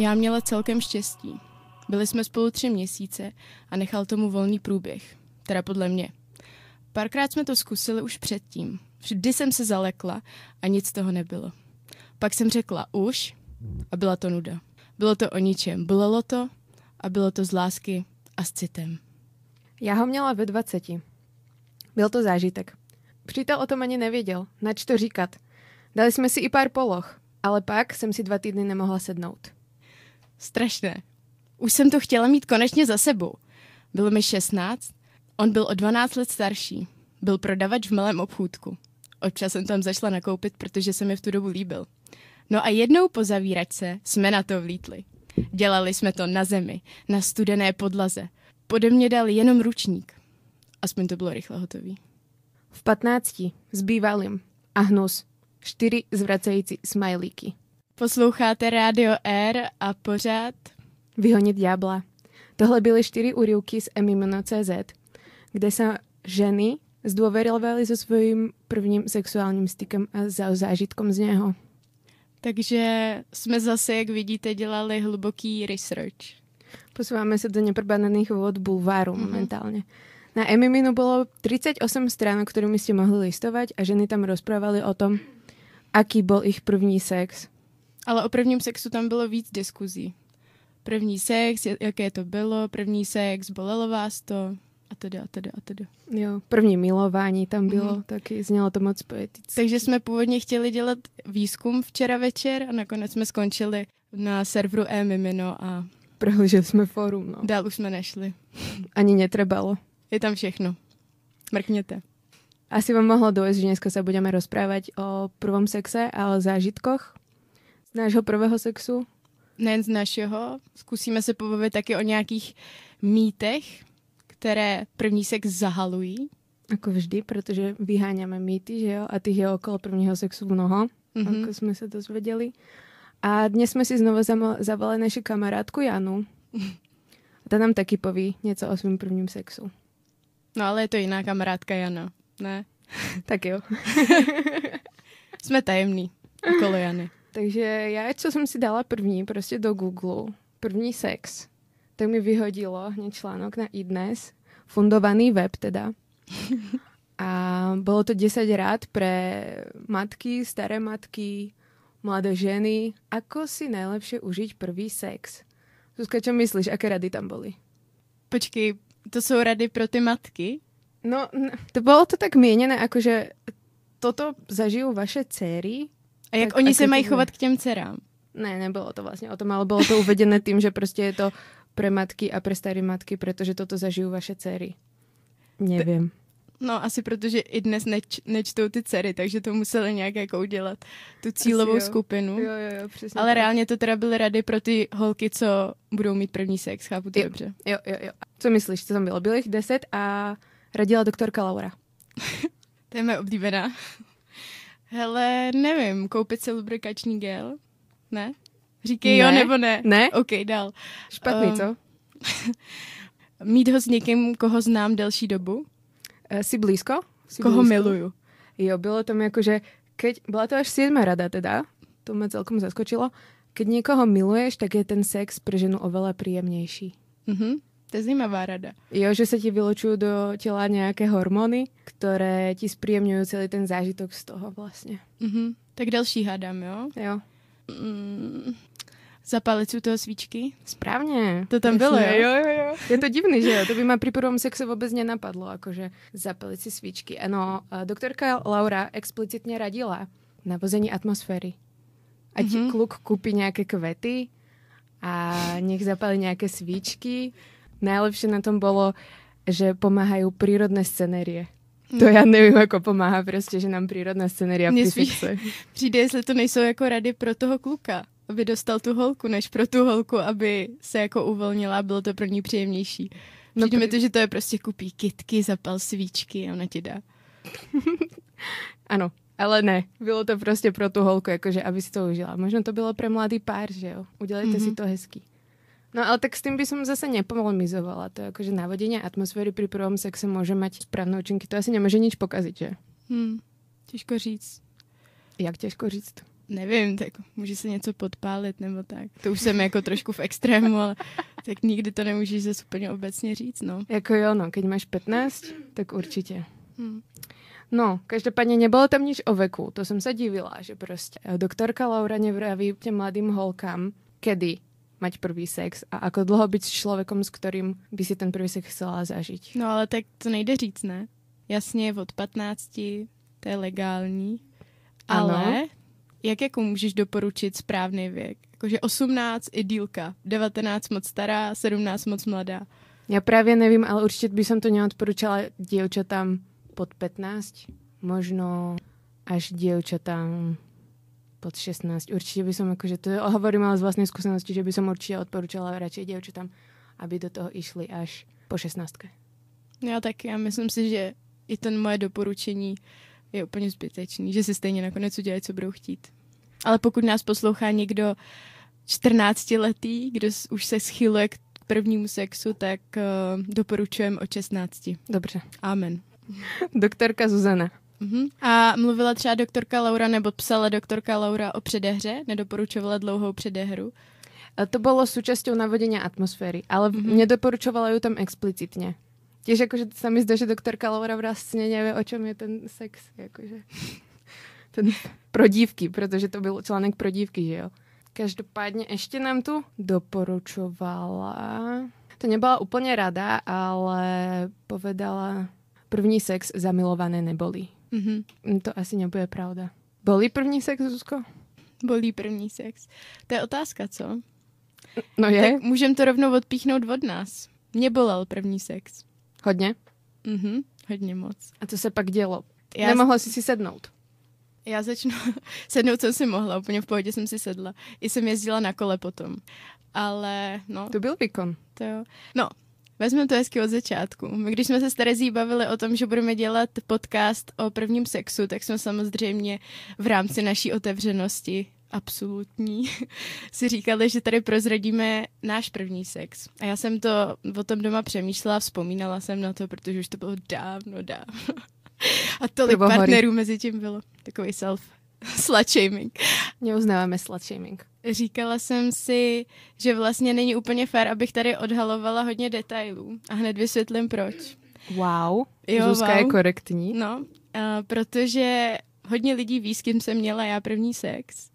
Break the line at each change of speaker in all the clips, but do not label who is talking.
Já měla celkem štěstí. Byli jsme spolu tři měsíce a nechal tomu volný průběh. Teda podle mě. Párkrát jsme to zkusili už předtím. Vždy jsem se zalekla a nic z toho nebylo. Pak jsem řekla už a byla to nuda. Bylo to o ničem. Bolelo to a bylo to z lásky a s citem.
Já ho měla ve 20. Byl to zážitek. Přítel o tom ani nevěděl, nač to říkat. Dali jsme si i pár poloh, ale pak jsem si dva týdny nemohla sednout.
Strašné. Už jsem to chtěla mít konečně za sebou. Bylo mi 16, on byl o 12 let starší. Byl prodavač v malém obchůdku. Občas jsem tam zašla nakoupit, protože se mi v tu dobu líbil. No a jednou po zavíračce jsme na to vlítli. Dělali jsme to na zemi, na studené podlaze. Pode mě dal jenom ručník. Aspoň to bylo rychle hotový.
V 15 s bývalým a hnus. Čtyři zvracající smajlíky.
Posloucháte Radio R a pořád
Vyhonit diabla. Tohle byly čtyři úryvky z Emimeno.cz, kde se ženy zdôverovali so svojím prvním sexuálním stykem a za zážitkom z něho.
Takže jsme zase, jak vidíte, dělali hluboký research.
Posúvame sa do neprebadaných vôd bulváru
Mhm.
momentálne. Na Emiminu bolo 38 stránok, ktorými ste mohli listovať a ženy tam rozprávali o tom, aký bol ich první sex.
Ale o prvním sexu tam bylo víc diskuzí. První sex, jaké to bylo, první sex, bolelo vás to, a teda, a teda, a teda.
Jo, první milování tam bylo,
Mhm.
taky znělo to moc poeticky.
Takže jsme původně chtěli dělat výzkum včera večer a nakonec jsme skončili na serveru e-mimino a
Prehlíželi jsme fórum, no.
dál už jsme nešli.
Ani netrebalo.
Je tam všechno. Mrkněte.
Asi vám mohlo dojsť, že dneska sa budeme rozprávať o prvom sexe a o zážitkoch nášho prvého sexu.
Nejen z našeho, zkusíme se pobavit taky o nějakých mýtech, které první sex zahalují.
Ako vždy, pretože vyháňame mýty, že jo? A tých je okolo prvního sexu mnoho,
Mhm.
ako sme sa dozvedeli. A dnes sme si znovu zavolali našu kamarátku Janu. A ta nám taky poví něco o svým prvním sexu.
No ale je to jiná kamarádka Jana. Ne?
Tak jo.
Jsme tajemní okolo Jany.
Takže já, co jsem si dala první, prostě do Google, první sex, tak mi vyhodilo hneď článok na iDnes, fundovaný web teda. A bolo to 10 rád pre matky, staré matky, mladé ženy. Ako si najlepšie užiť prvý sex? Zuzka, čo myslíš, aké rady tam boli?
Počkej, to jsou rady pro ty matky?
No, to bolo to tak mienené, akože toto zažijú vaše céry.
A jak
Tak
oni se mají chovat k těm dcerám?
Ne, nebylo to vlastně o tom, ale bylo to uvedené tým, že prostě je to pre matky a pre staré matky, protože toto zažijú vaše dcery. Nevím.
No asi protože i dnes neč, nečtou ty dcery, takže to museli nějak jako udělat, tu cílovou
jo.
skupinu.
Jo, jo, jo, přesně.
Ale
tak.
reálně to teda byly rady pro ty holky, co budou mít první sex, chápu to
Jo.
dobře.
Jo, jo, jo. Co myslíš, co tam bylo? Bylo jich 10 a radila doktorka Laura.
To je moje oblíbená. Hele, nevím, koupit si lubrikační gel? Ne? Říkej jo
Ne.
nebo ne?
Ne?
OK, dál.
Špatný,
Um,
co?
Mít ho s někým, koho znám delší dobu?
E, si blízko? Si
Koho
blízko?
miluju?
Jo, bylo tam jako, že keď, byla to až 7 rada teda, to mě celkom zaskočilo, keď někoho miluješ, tak je ten sex pre ženu oveľa príjemnější.
Mhm. To je zajímavá rada.
Jo, že sa ti vylučujú do tela nejaké hormóny, ktoré ti spríjemňujú celý ten zážitok z toho vlastne.
Mhm. Tak další hádám, jo?
Jo.
Mm, zapálit si u toho svíčky?
Správne.
To tam bylo, jo?
Jo, jo, jo. Je to divný, že jo? To by ma pri prvom sexe vôbec nenapadlo, akože zapaliť si svíčky. Ano, doktorka Laura explicitne radila na vození atmosféry. Ať
Mhm.
mm-hmm. kluk kúpi nejaké kvety a nech zapali nejaké svíčky. Najlepšie na tom bolo, že pomáhajú prírodné scenérie. To já nevím, jako pomáhá prostě, že nám přírodná scenéria
Mně spíš-. Přijde, jestli to nejsou jako rady pro toho kluka, aby dostal tu holku, než pro tu holku, aby se jako uvolnila a bylo to pro ní příjemnější.
No
Přijde mi to, že to je prostě kupí kitky, zapal svíčky a ona ti dá.
Ano, ale ne. Bylo to prostě pro tu holku, jakože aby si to užila. Možno to bylo pro mladý pár, že jo. Udělejte mm-hmm. si to hezky. No ale tak s tým by som zase nepolemizovala. To je akože navodenie atmosféry pri prvom sexe môže mať správne účinky. To asi nemôže nič pokaziť, že?
Hmm. Těžko říct.
Jak ťažko říct.
nevím, tak může se něco podpálit nebo tak. To už jsem jako trošku v extrému, ale tak nikdy to nemůžeš zase úplně obecně říct, no.
Jako jo, no, keď máš 15, tak určitě. Hmm. No, každopádne nebolo tam nič o veku. To som sa divila, že proste doktorka Laura nevraví tým mladým holkám, kedy mať prvý sex a ako dlho byť s človekom, s ktorým by si ten prvý sex chcela zažiť.
No ale tak to nejde říct, ne? Jasně, od 15, to je legální. Ale ano. jak jako můžeš doporučit správný věk? Jakože 18 idylka, 19 moc stará, 17 moc mladá.
Ja právě nevím, ale určitě by som to neodporúčala dievčatám pod 15, možno až dievčatám pod 16. Určite by som akože, to hovorím ale z vlastnej skúsenosti, že by som určite odporúčala radšej dievčatám, aby do toho išli až po 16.
Já taky, já myslím si, že i ten moje doporučení je úplně zbytečný, že si stejně nakonec udělají, co budou chtít. Ale pokud nás poslouchá někdo 14 letý, kdo už se schyluje k prvnímu sexu, tak uh, doporučujem o 16.
Dobře.
Amen.
Doktorka Zuzana.
Uh-huh. A mluvila třeba doktorka Laura, nebo psala doktorka Laura o předehře? Nedoporučovala dlouhou předehru?
To bolo súčasťou navodenia atmosféry, ale mm-hmm. nedoporučovala ju tam explicitne. Tiež akože sa mi zdá, že doktorka Laura vlastne nevie, o čom je ten sex. Akože. ten pro dívky, pretože to byl článek pro dívky, že jo. Každopádne ešte nám tu doporučovala... To nebola úplne rada, ale povedala, první sex zamilované neboli. Mm-hmm. To asi nebude pravda. Boli první sex, Zuzko?
Bolí první sex. To je otázka, co?
No je.
Tak můžem to rovnou odpíchnout od nás. Mě bolel první sex.
Hodně?
Mhm, hodně moc.
A co se pak dělo? Já Nemohla jsi si sednout?
Já začnu, sednout jsem si mohla, úplně v pohodě jsem si sedla. I jsem jezdila na kole potom. Ale no.
To byl výkon.
To jo. No, Vezmeme to hezky od začátku. My, když jsme se s Terezí bavili o tom, že budeme dělat podcast o prvním sexu, tak jsme samozřejmě v rámci naší otevřenosti absolutní, si říkali, že tady prozradíme náš první sex. A já jsem to o tom doma přemýšlela, vzpomínala jsem na to, protože už to bylo dávno, dávno. A tolik partnerů mezi tím bylo. Takový self slut-shaming.
Neuznáváme slut-shaming.
Říkala jsem si, že vlastně není úplně fér, abych tady odhalovala hodně detailů. A hned vysvětlím proč.
Wow, jo, Zuzka wow. je korektní.
No, uh, protože hodně lidí ví, s kým jsem měla já první sex.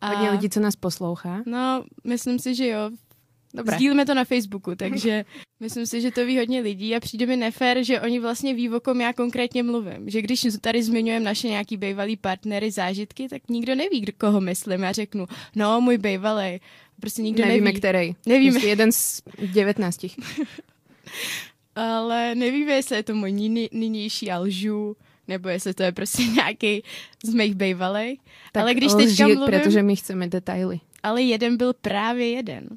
A hodně lidí, co nás poslouchá.
No, myslím si, že jo. Dobré. Sdílíme to na Facebooku, takže myslím si, že to ví hodně lidí a přijde mi nefér, že oni vlastně ví, o kom já konkrétně mluvím. Že když tady zmiňujeme naše nějaký bývalý partnery, zážitky, tak nikdo neví, koho myslím. Já řeknu, no, můj bývalý. Prostě nikdo
Nevíme,
neví.
který.
Nevíme.
Jsi jeden z 19.
Ale nevíme, jestli je to můj nynější a lžu, nebo jestli to je prostě nějaký z mých bývalých. Ale když teďka mluvím...
protože my chceme detaily.
Ale jeden byl právě jeden.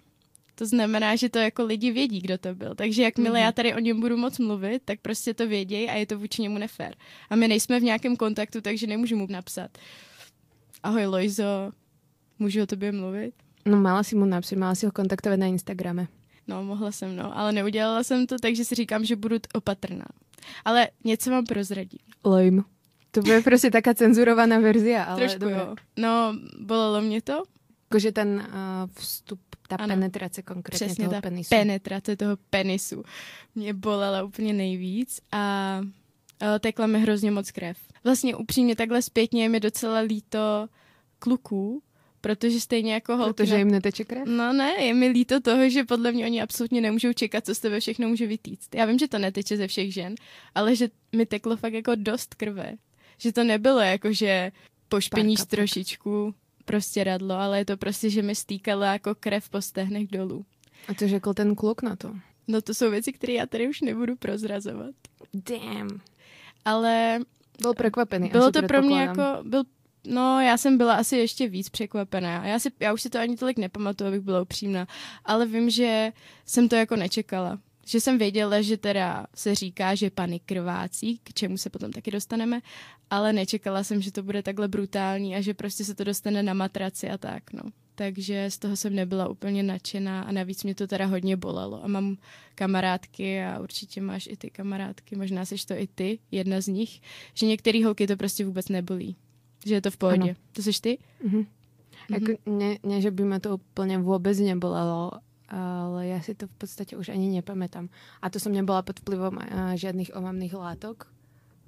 To znamená, že to jako lidi vědí, kdo to byl. Takže jakmile mm-hmm. já tady o něm budu moc mluvit, tak prostě to vědějí a je to vůči němu nefér. A my nejsme v nějakém kontaktu, takže nemůžu mu napsat. Ahoj Lojzo, můžu o tobě mluvit?
No mala si mu napsat, mala si ho kontaktovat na Instagrame.
No, mohla jsem, no, ale neudělala jsem to, takže si říkám, že budu opatrná. Ale něco vám prozradím.
Lame. To bude prostě taká cenzurovaná verzia, ale
Trošku dobré. jo. No, bolelo mě to.
Jakože ten uh, vstup ta ano, penetrace konkrétně
přesně
toho penisu.
penetrace toho penisu mě bolela úplně nejvíc a tekla mi hrozně moc krev. Vlastně upřímně takhle zpětně je mi docela líto kluků, protože stejně jako holky...
Protože jim neteče krev?
No ne, je mi líto toho, že podle mě oni absolutně nemůžou čekat, co z tebe všechno může vytýct. Já vím, že to neteče ze všech žen, ale že mi teklo fakt jako dost krve. Že to nebylo jako, že pošpiníš trošičku prostě radlo, ale je to prostě, že mi stýkala jako krev po stehnech dolů.
A co řekl ten kluk na to?
No to jsou věci, které já tady už nebudu prozrazovat.
Damn.
Ale...
Byl překvapený.
Bylo to pro mě jako... Byl, no, já jsem byla asi ještě víc překvapená. Já, si, já už si to ani tolik nepamatuju, abych byla upřímná. Ale vím, že jsem to jako nečekala že jsem věděla, že teda se říká, že pany krvácí, k čemu se potom taky dostaneme, ale nečekala jsem, že to bude takhle brutální a že prostě se to dostane na matraci a tak, no. Takže z toho jsem nebyla úplně nadšená a navíc mě to teda hodně bolelo. A mám kamarádky a určitě máš i ty kamarádky, možná jsi to i ty, jedna z nich, že některé holky to prostě vůbec nebolí. Že je to v pohodě.
Ano.
To seš ty?
Mhm. Ako, ne, ne, že by ma to úplne vôbec nebolelo, ale ja si to v podstate už ani nepamätám. A to som nebola pod vplyvom a, žiadnych omamných látok.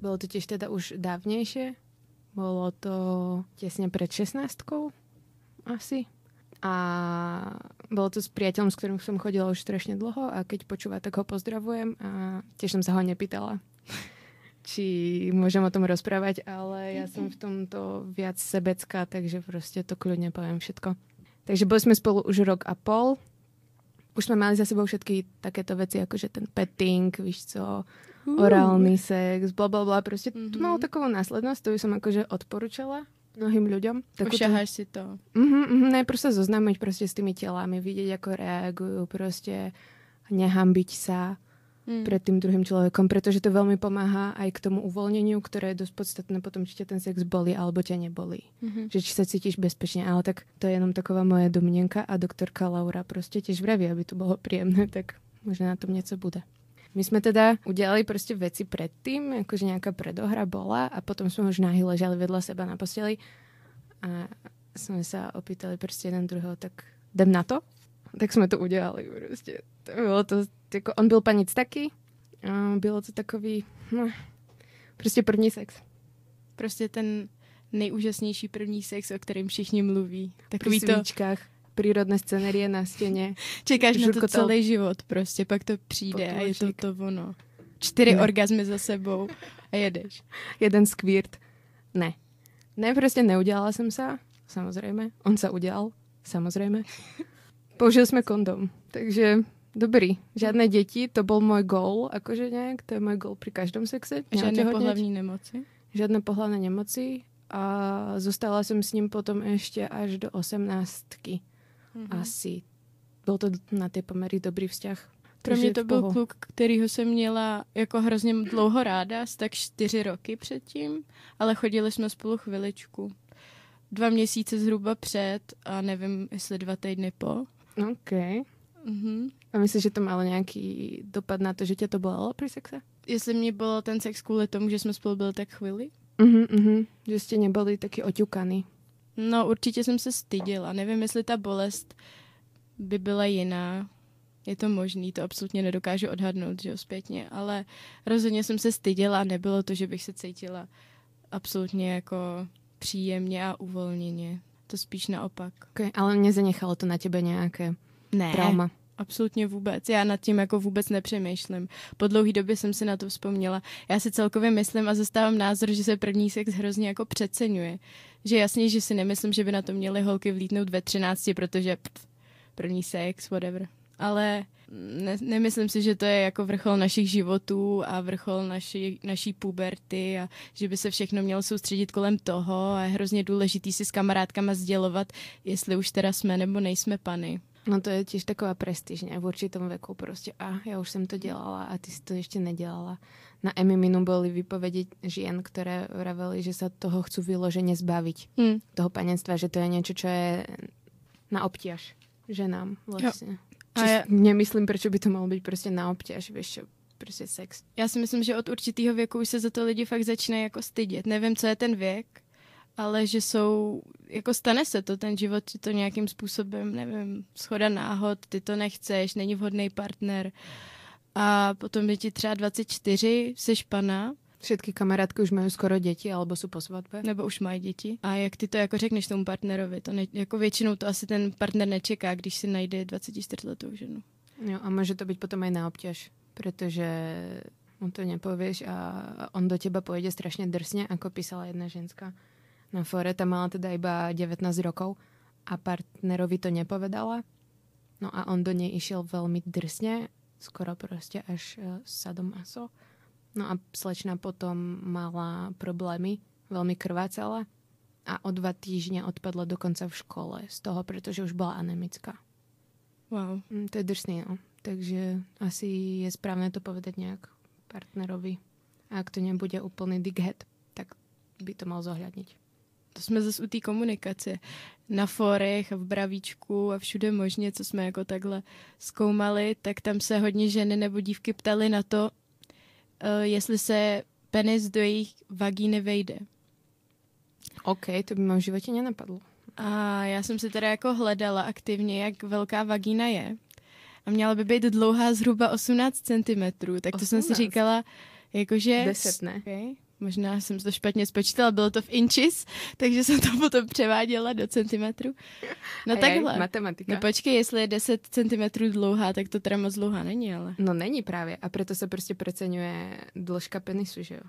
Bolo to tiež teda už dávnejšie. Bolo to tesne pred 16 asi. A bolo to s priateľom, s ktorým som chodila už strašne dlho a keď počúva, tak ho pozdravujem a tiež som sa ho nepýtala či môžem o tom rozprávať, ale ja som v tomto viac sebecká, takže proste to kľudne poviem všetko. Takže boli sme spolu už rok a pol. Už sme mali za sebou všetky takéto veci, ako že ten petting, víš co, orálny sex, bla bla bla. Proste mm-hmm. to malo takovú následnosť, to by som akože odporúčala mnohým ľuďom.
Ušaháš si to.
Mm-hmm, mm-hmm, najprv sa zoznámiť proste s tými telami, vidieť, ako reagujú, proste nehambiť sa mm. pred tým druhým človekom, pretože to veľmi pomáha aj k tomu uvoľneniu, ktoré je dosť podstatné potom, či ťa ten sex boli alebo ťa neboli. Mm-hmm. Že či sa cítiš bezpečne, ale tak to je jenom taková moja domnenka a doktorka Laura proste tiež vraví, aby to bolo príjemné, tak možno na tom niečo bude. My sme teda udiali proste veci predtým, akože nejaká predohra bola a potom sme už nahy ležali vedľa seba na posteli a sme sa opýtali proste jeden druhého, tak idem na to? Tak sme to udiali proste. To bolo to jako, on byl panic taky. A bylo to takový, no, prostě první sex.
Prostě ten nejúžasnější první sex, o kterém všichni mluví.
Takový to... prírodné scenérie na stěně.
Čekáš na to celý život prostě, pak to přijde a je to to ono. Čtyři ne. orgazmy za sebou a jedeš.
Jeden squirt. Ne. Ne, prostě neudělala jsem se, samozřejmě. On se udělal, samozřejmě. Použili jsme kondom, takže Dobrý, žiadne deti, to bol môj gól, akože nejak, to je môj gól pri každom sexe.
Žiadne pohľavní nemoci?
Žiadne pohľavné nemoci a zostala som s ním potom ešte až do 18 mm-hmm. asi. Bol to na tej pomery dobrý vzťah.
Pro mě to byl kluk, kterýho jsem měla jako hrozně dlouho ráda, tak čtyři roky předtím, ale chodili jsme spolu chviličku. Dva měsíce zhruba před a nevím, jestli dva týdny po.
OK. Mm-hmm. A myslíš, že to malo nějaký dopad na to, že tě to bolelo pri sexe?
Jestli mě bylo ten sex kvůli tomu, že jsme spolu byli tak chvíli?
Uh-huh, uh-huh. Že jste nebyli taky oťukaný.
No určitě jsem se styděla. Nevím, jestli ta bolest by byla jiná. Je to možný, to absolutně nedokážu odhadnout, že jo, zpětně, ale rozhodně jsem se styděla a nebylo to, že bych se cítila absolutně jako příjemně a uvolněně. To spíš naopak.
Okay, ale nezanechalo to na tebe nějaké ne, trauma?
Absolutně vůbec. Já nad tím jako vůbec nepřemýšlím. Po dlouhé době jsem si na to vzpomněla. Já si celkově myslím a zastávám názor, že se první sex hrozně jako přeceňuje. Že jasně, že si nemyslím, že by na to měly holky vlítnout ve 13, protože pff, první sex, whatever. Ale ne, nemyslím si, že to je jako vrchol našich životů a vrchol naší, naší puberty a že by se všechno mělo soustředit kolem toho a je hrozně důležitý si s kamarádkama sdělovat, jestli už teda jsme nebo nejsme pany.
No to je tiež taková prestíž, ne? V určitom veku proste, a ja už som to dělala a ty si to ešte nedělala. Na Emiminu boli vypovedi žien, ktoré vraveli, že sa toho chcú vyložene zbaviť. Mm. Toho panenstva, že to je niečo, čo je na obťaž ženám vlastne. Jo. A ja... nemyslím, prečo by to malo byť proste na obťaž, vieš čo, prostě sex.
Já si myslím, že od určitého věku už se za to lidi fakt začínají jako stydět. Nevím, co je ten věk, ale že jsou, jako stane se to, ten život ti to nějakým způsobem, nevím, schoda náhod, ty to nechceš, není vhodný partner a potom je ti třeba 24, jsi pana.
Všetky kamarádky už mají skoro děti, alebo jsou po svatbě.
Nebo už mají děti. A jak ty to jako řekneš tomu partnerovi, to ne, jako většinou to asi ten partner nečeká, když si najde 24 letou ženu.
Jo, a může to být potom aj na obťaž, protože mu to nepovieš a on do teba pojede strašne drsne, ako písala jedna ženská na fore, tam mala teda iba 19 rokov a partnerovi to nepovedala. No a on do nej išiel veľmi drsne, skoro proste až uh, sadomaso. No a slečna potom mala problémy, veľmi krvácala a o dva týždne odpadla dokonca v škole z toho, pretože už bola anemická.
Wow.
Mm, to je drsný, no. Takže asi je správne to povedať nejak partnerovi. A ak to nebude úplný dickhead, tak by to mal zohľadniť
to jsme zase u té komunikace. Na forech v Bravíčku a všude možně, co jsme jako takhle zkoumali, tak tam se hodně ženy nebo dívky ptali na to, uh, jestli se penis do jejich vagíny vejde.
OK, to by mě v životě nenapadlo.
A já jsem si teda jako hledala aktivně, jak velká vagína je. A měla by být dlouhá zhruba 18 cm, tak to 18. jsem si říkala, jakože...
10, ne?
Okay. Možná jsem to špatně spočítala, bylo to v inches, takže jsem to potom převáděla do centimetru. No
Ajaj,
takhle.
matematika.
No počkej, jestli je 10 cm dlouhá, tak to teda moc dlouhá není, ale.
No není právě a proto se prostě preceňuje dĺžka penisu, že jo?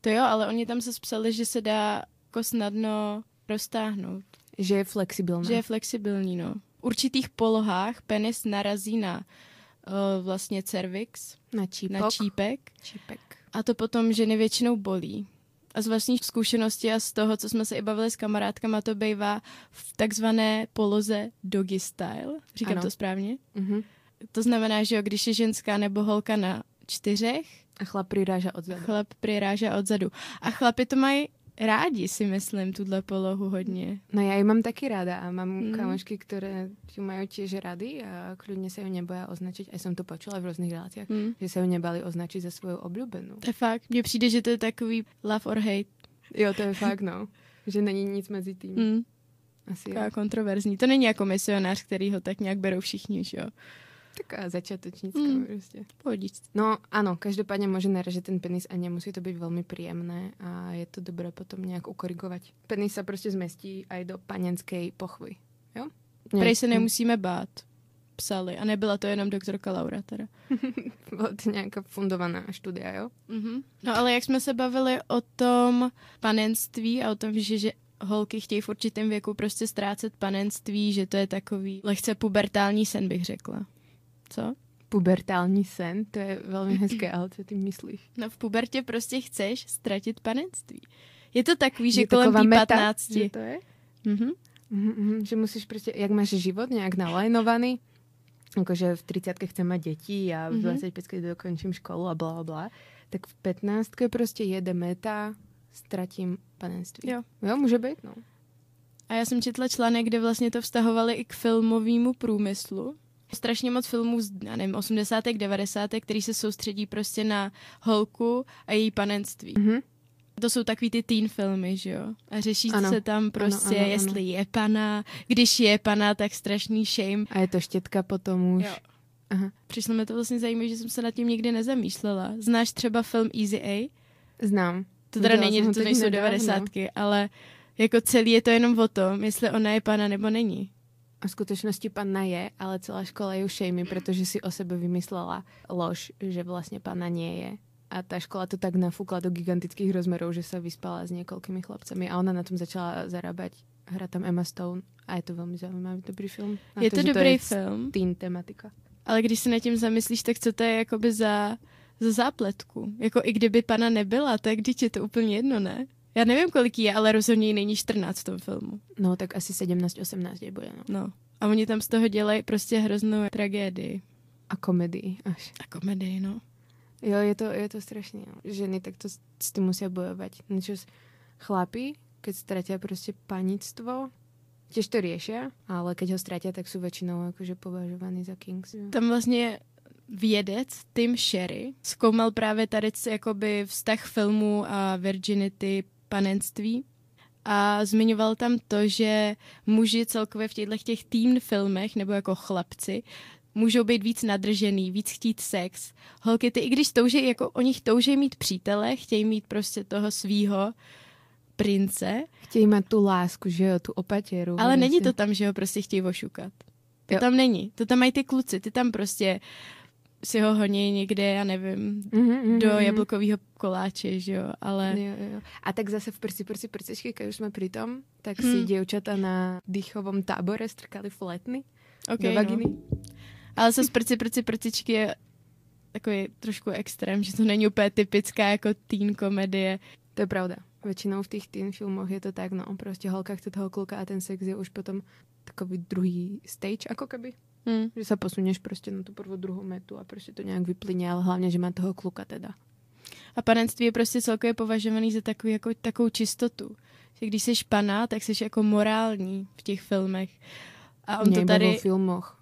To jo, ale oni tam se psali, že se dá jako snadno roztáhnout.
Že je flexibilná.
Že je flexibilní, no. V určitých polohách penis narazí na uh, vlastně cervix,
na čípok.
na čípek.
Čípek.
A to potom ženy většinou bolí. A z vlastní zkušenosti a z toho, co jsme se i bavili s kamarádkama, to bývá v takzvané poloze doggy style. Říkám ano. to správně?
Mm-hmm.
To znamená, že jo, když je ženská nebo holka na čtyřech,
a chlap přiráža odzadu.
Chlap přiráža odzadu. A chlapi to mají rádi, si myslím, tuhle polohu hodně.
No já ji mám taky ráda a mám mm. kamošky, které ju mají těž rady a klidně se ju neboja označit. A jsem to počula v různých relacích, mm. že se ju nebali označit za svou oblíbenou.
To je fakt. Mně přijde, že to je takový love or hate.
Jo, to je fakt, no. že není nic mezi tím.
Mm. Asi jo. kontroverzní. To není jako misionář, který ho tak nějak berou všichni, že jo?
Taká začiatočnícka mm. prostě.
Pohodič.
No ano, každopádně může naražet ten penis a nemusí to být velmi příjemné a je to dobré potom nějak ukorigovat. Penis se prostě zmestí aj do panenské pochvy. Jo?
Prej se nemusíme bát psali. A nebyla to jenom doktorka Laura teda.
Byla to nějaká fundovaná studia, jo?
Mm-hmm. No ale jak jsme se bavili o tom panenství a o tom, že, že holky chtějí v určitém věku prostě ztrácet panenství, že to je takový lehce pubertální sen, bych řekla. Co?
Pubertální sen, to je velmi hezké, ale co ty myslíš?
No v pubertě prostě chceš ztratit panenství. Je to takový, že je kolem tý 15.
Že to je? Mhm. Mm-hmm, že musíš prostě, jak máš život nějak nalajnovaný, jakože v 30 chcem mať děti a v mm-hmm. 25 dokončím školu a bla, bla, tak v 15 prostě jede meta, ztratím panenství.
Jo.
Jo, může být, no.
A já jsem četla článek, kde vlastně to vztahovali i k filmovému průmyslu, strašně moc filmů z, já nevím, 80. 90. který se soustředí prostě na holku a její panenství.
Mm-hmm.
To jsou takový ty teen filmy, že jo? A řeší ano. se tam prostě, ano, ano, jestli ano. je pana. Když je pana, tak strašný shame.
A je to štětka potom už.
Jo. Aha. Přišlo mi to vlastně zajímavé, že jsem se nad tím nikdy nezamýšlela. Znáš třeba film Easy A?
Znám.
To teda není, to nejsou devadesátky, ale jako celý je to jenom o tom, jestli ona je pana nebo není.
V skutečnosti panna je, ale celá škola ju šejmi, protože si o sebe vymyslela lož, že vlastně panna nie je. A ta škola to tak nafúkla do gigantických rozmerov, že sa vyspala s niekoľkými chlapcami a ona na tom začala zarábať. Hra tam Emma Stone a je to velmi zajímavý, dobrý film.
Na je to, to dobrý to je film.
Teen tematika.
Ale když se nad tím zamyslíš, tak co to je jakoby za, za zápletku? Jako i kdyby pana nebyla, tak když je to úplně jedno, ne? Já nevím, kolik je, ale rozhodně není 14 v tom filmu.
No, tak asi 17-18 je bude, no.
no. A oni tam z toho dělají prostě hroznou tragédii.
A komedii až.
A komedii, no.
Jo, je to, je to strašně. No. Ženy takto s tím musí bojovat. Niečo chlapi, keď stratia prostě panictvo, tiež to riešia, ale keď ho stratia, tak sú väčšinou akože považovaní za kings. Jo.
Tam vlastně vědec Tim Sherry zkoumal právě tady jakoby vztah filmu a virginity panenství a zmiňoval tam to, že muži celkově v těchto těch teen filmech nebo jako chlapci můžou být víc nadržený, víc chtít sex. Holky ty, i když touží, jako o nich touží mít přítele, chtějí mít prostě toho svýho prince.
Chtějí mít tu lásku, že jo, tu opatěru.
Ale vlastně. není to tam, že ho prostě chtějí ošukat. To jo. tam není. To tam mají ty kluci, ty tam prostě si ho honí někde, já nevím, mm-hmm, mm-hmm. do jablkového koláče, že jo, ale...
Jo, jo. A tak zase v prsi, prsi, prsičky, když jsme při tom, tak hmm. si děvčata na dýchovom tábore strkali fletny okay, do vaginy. No.
Ale se z prci, prci, prcičky je takový trošku extrém, že to není úplně typická jako teen komedie.
To je pravda. Většinou v těch teen filmoch je to tak, no, prostě holka chce toho kluka a ten sex je už potom takový druhý stage, jako keby. Hmm. Že sa posunieš prostě na tu prvou, druhou metu a prostě to nějak vyplyne, ale hlavně, že má toho kluka teda.
A panenství je prostě celkově považovaný za takový, jako, takovou čistotu. Že když jsi pana, tak jsi jako morální v těch filmech.
A on to tady... v filmoch.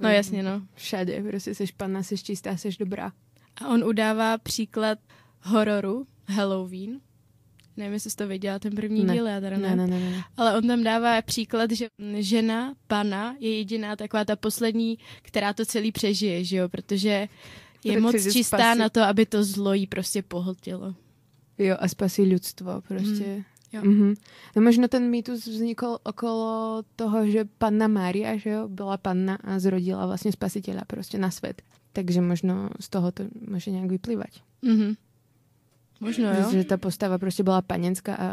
No jasně, no.
Všade, prostě jsi pana, jsi čistá, jsi dobrá.
A on udává příklad hororu Halloween, Nevím, jestli jsi to viděla, ten první
Ne.
díl, já teda ne.
Ne, ne, ne.
Ale on tam dává příklad, že žena, pana, je jediná taková ta poslední, která to celý přežije, že jo, protože je
Protože
moc
spasí.
čistá na to, aby to zlo jí prostě pohltilo.
Jo, a spasí ľudstvo proste.
jo.
Mhm. No možno ten mýtus vznikol okolo toho, že panna Mária, že jo, bola panna a zrodila vlastne spasiteľa proste na svet. Takže možno z toho to môže nejak vyplývať.
Mhm. Možno, jo.
Že tá postava proste bola panenská a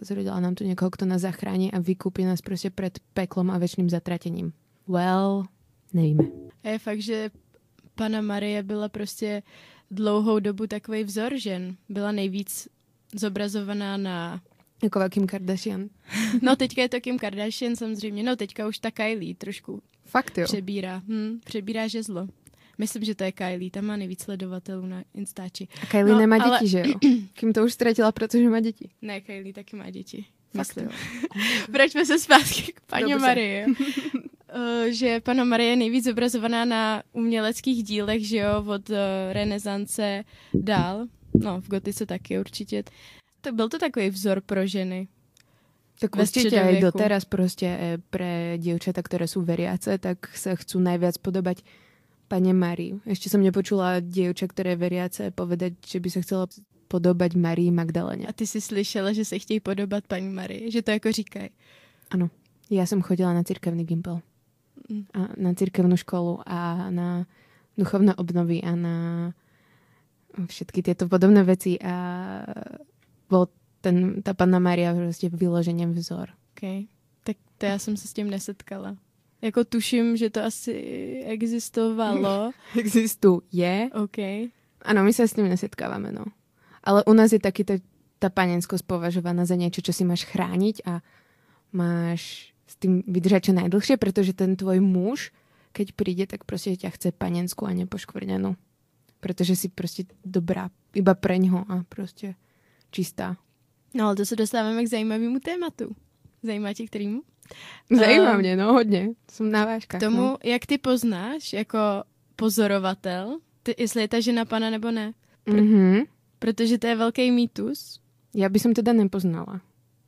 zrodila nám tu niekoho, kto nás zachráni a vykúpi nás proste pred peklom a väčšným zatratením. Well, nevíme.
A je fakt, že pana Marie byla prostě dlouhou dobu takový vzor žen. Byla nejvíc zobrazovaná na...
Ako veľkým Kardashian.
No teďka je to Kim Kardashian samozřejmě, no teďka už ta Kylie trošku
Fakt jo.
přebírá. Hm, přebírá žezlo. Myslím, že to je Kylie, tam má nejvíc sledovatelů na Instači.
A Kylie
No,
nemá
ale-
deti, že jo? Kým to už stratila, pretože má deti.
Ne, Kylie taky má děti. Myslím. Vraťme se zpátky k paní. Marie. Eh, že pana Marie je nejvíc zobrazovaná na uměleckých dílech, že jo, od eh, renesance dál. No, v gotice taky určitě. To byl to takový vzor pro ženy.
Tak určite aj doteraz proste e, pre dievčata, ktoré sú veriace, tak sa chcú najviac podobať pane Marii. Ešte som nepočula dievča, ktoré je veriace, povedať, že by sa chcela podobať Marii Magdalene.
A ty si slyšela, že se chtějí podobat paní Marie, že to jako říkají.
Ja som chodila na cirkevný gimpel.
Mm.
A na cirkevnú školu a na duchovné obnovy a na všetky tieto podobné veci a bol ten, tá panna Maria proste vyloženě vzor.
Okay. Tak to já jsem se s tím nesetkala. Jako tuším, že to asi existovalo.
Existuje.
OK.
Áno, my sa s tým nesetkávame, no. Ale u nás je taký tá, tá panenskosť považovaná za niečo, čo si máš chrániť a máš s tým vydržať čo najdlhšie, pretože ten tvoj muž, keď príde, tak proste ťa chce panenskú a nepoškvrnenú. Pretože si proste dobrá iba pre ňoho a proste čistá.
No ale to se dostáváme k zajímavému tématu. Zajímá tě kterýmu?
Zajímá mě, no hodně. Jsem na vážkách.
Tomu,
no.
jak ty poznáš jako pozorovatel, ty, jestli je ta žena pana nebo ne.
Mhm.
Protože to je velký mýtus.
Ja by som teda nepoznala.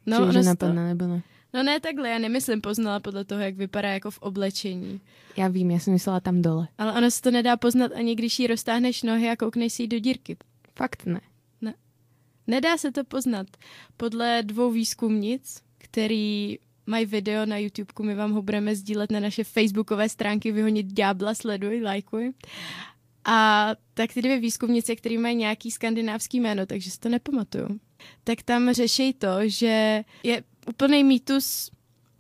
No,
či je žena
to,
panna nebo ne.
no ne takhle, já nemyslím poznala podle toho, jak vypadá jako v oblečení.
Ja vím, ja som myslela tam dole.
Ale ono se to nedá poznat ani když jí roztáhneš nohy a koukneš si do dírky.
Fakt ne.
Nedá se to poznat. Podle dvou výzkumnic, který mají video na YouTube, my vám ho budeme sdílet na naše facebookové stránky Vyhonit ďábla, sleduj, lajkuj. A tak ty dvě výzkumnice, které mají nějaký skandinávský jméno, takže si to nepamatuju, tak tam řeší to, že je úplný mýtus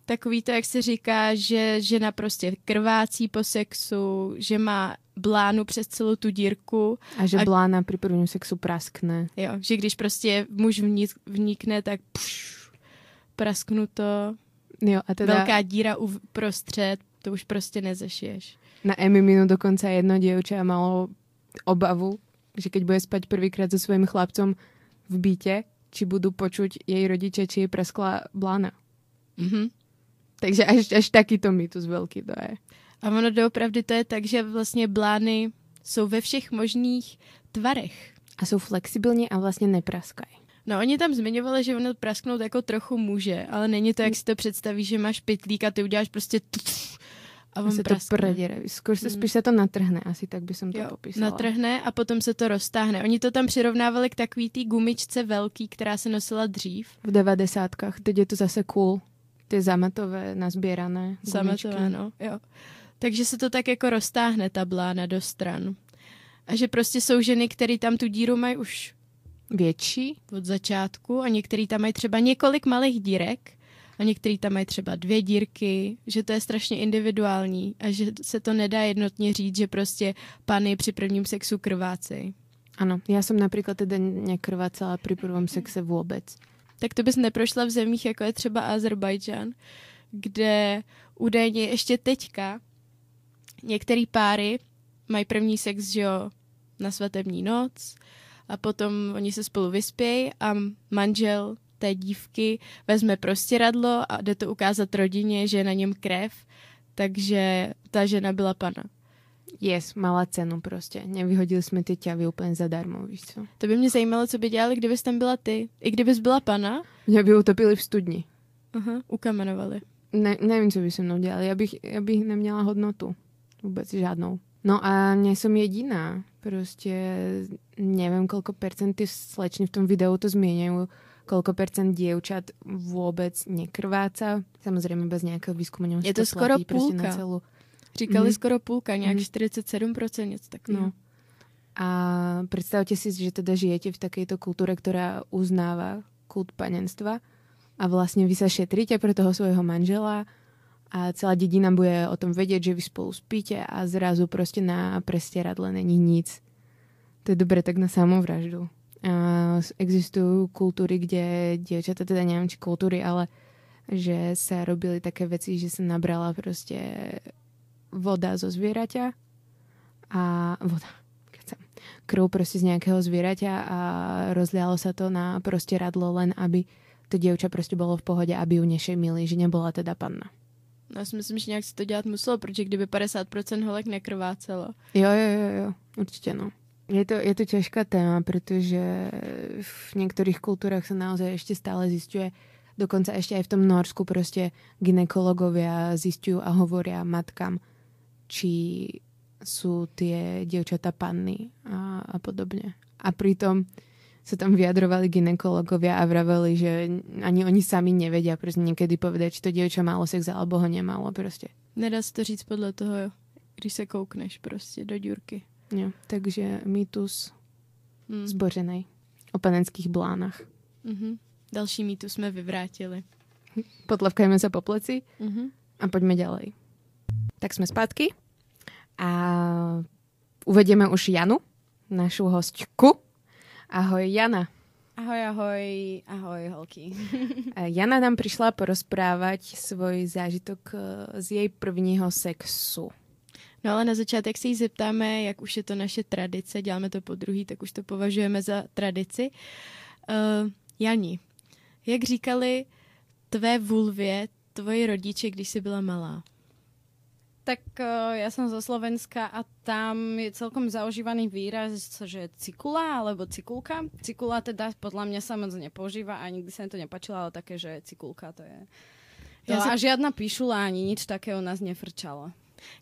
takový to, jak se říká, že žena prostě krvácí po sexu, že má blánu přes celou tu dírku
A že
A-
blána pri prvním sexu praskne.
Jo, že když prostě muž vnik, vnikne, tak pš, prasknuto,
Jo, a teda
velká díra uprostřed, to už prostě nezašiješ.
na Emiminu dokonca jedno dievča malo obavu, že keď bude spať prvýkrát so svojím chlapcom v byte, či budú počuť jej rodiče, či jej praskla blána.
Mhm.
Takže až, až takýto mýtus veľký to je.
A ono doopravdy to je tak, že vlastně blány jsou ve všech možných tvarech.
A sú flexibilní a vlastne nepraskaj.
No oni tam zmiňovali, že ono prasknout jako trochu může, ale není to, jak si to představíš, že máš pytlík a ty uděláš prostě tf, a on
to
praskne.
predere. Skôr sa
Mm.
spíš sa to natrhne, asi tak by som to
Jo,
popísala.
natrhne a potom se to roztáhne. Oni to tam přirovnávali k takový té gumičce velký, která se nosila dřív.
V 90 teď je to zase cool. Tie zamatové, nazbierané
Sametové,
gumičky.
no, jo. Takže se to tak jako roztáhne ta blána do stran. A že prostě jsou ženy, které tam tu díru mají už
Větší?
od začátku a některý tam mají třeba několik malých dírek a některý tam mají třeba dvě dírky, že to je strašně individuální a že se to nedá jednotně říct, že prostě pany při prvním sexu krvácej.
Áno, ja som napríklad teda nekrvácala pri prvom sexe vôbec.
Tak to bys neprošla v zemích, jako je třeba Azerbajdžán, kde údajně ještě teďka některý páry mají první sex, že jo, na svatební noc a potom oni se spolu vyspějí a manžel té dívky vezme prostěradlo a jde to ukázat rodině, že je na něm krev, takže ta žena byla pana.
Yes, mala cenu prostě. Nevyhodili jsme ty ťavy úplně zadarmo, víš co?
To by mě zajímalo, co by dělali, kdybys tam byla ty. I kdybys byla pana.
Mě by utopili v studni.
Aha, ukamenovali.
Ne, nevím, co by se mnou dělali. Já bych, já bych neměla hodnotu. Vůbec žádnou. No a nie som jediná. Proste neviem, koľko percent tí slečny v tom videu to zmieňajú, koľko percent dievčat vôbec nekrváca. Samozrejme bez nejakého výskumu
Je to, to skoro púlka. Na celú... Říkali mm. skoro púlka, nejak mm. 47%, něco takového. No.
A predstavte si, že teda žijete v takejto kultúre, ktorá uznáva kult panenstva a vlastne vy sa šetríte pre toho svojho manžela a celá dedina bude o tom vedieť, že vy spolu spíte a zrazu proste na prestieradle není nic. To je dobre tak na samovraždu. A existujú kultúry, kde dievčata, teda neviem či kultúry, ale že sa robili také veci, že sa nabrala proste voda zo zvieraťa a voda, keď krv proste z nejakého zvieraťa a rozlialo sa to na proste radlo len, aby to dievča proste bolo v pohode, aby ju nešemili, že nebola teda panna.
Já si myslím, že nějak si to dělat muselo, protože kdyby 50% holek nekrvácelo.
Jo, jo, jo, jo, určitě no. Je to, je to ťažká téma, pretože v niektorých kultúrach sa naozaj ešte stále zistuje, dokonca ešte aj v tom Norsku proste ginekologovia zistujú a hovoria matkám, či sú tie dievčatá panny a, a podobne. A pritom sa tam vyjadrovali ginekologovia a vraveli, že ani oni sami nevedia proste niekedy povedať, či to dievča malo sex alebo ho nemalo proste.
Nedá sa to říct podľa toho, když sa koukneš proste do ďurky.
Jo, takže mýtus hmm. zbořenej o panenských blánach.
Mm-hmm. Další mýtus jsme vyvrátili.
Potlavkajme sa po pleci mm-hmm. a poďme ďalej. Tak sme zpátky a uvedieme už Janu, našu hostku. Ahoj Jana.
Ahoj, ahoj, ahoj holky.
Jana nám prišla porozprávať svoj zážitok eh, z jej prvního sexu.
No ale na začátek si zeptáme, jak už je to naše tradice, děláme to po druhý, tak už to považujeme za tradici. Uh, Jani, jak říkali tvé vulvě tvoji rodiče, když jsi byla malá?
Tak uh, ja som zo Slovenska a tam je celkom zaužívaný výraz, že cikula alebo cikulka. Cikula teda podľa mňa sa moc nepoužíva a nikdy sa mi to nepačilo, ale také, že cikulka to je... To, ja a si... žiadna píšula ani nič také u nás nefrčalo.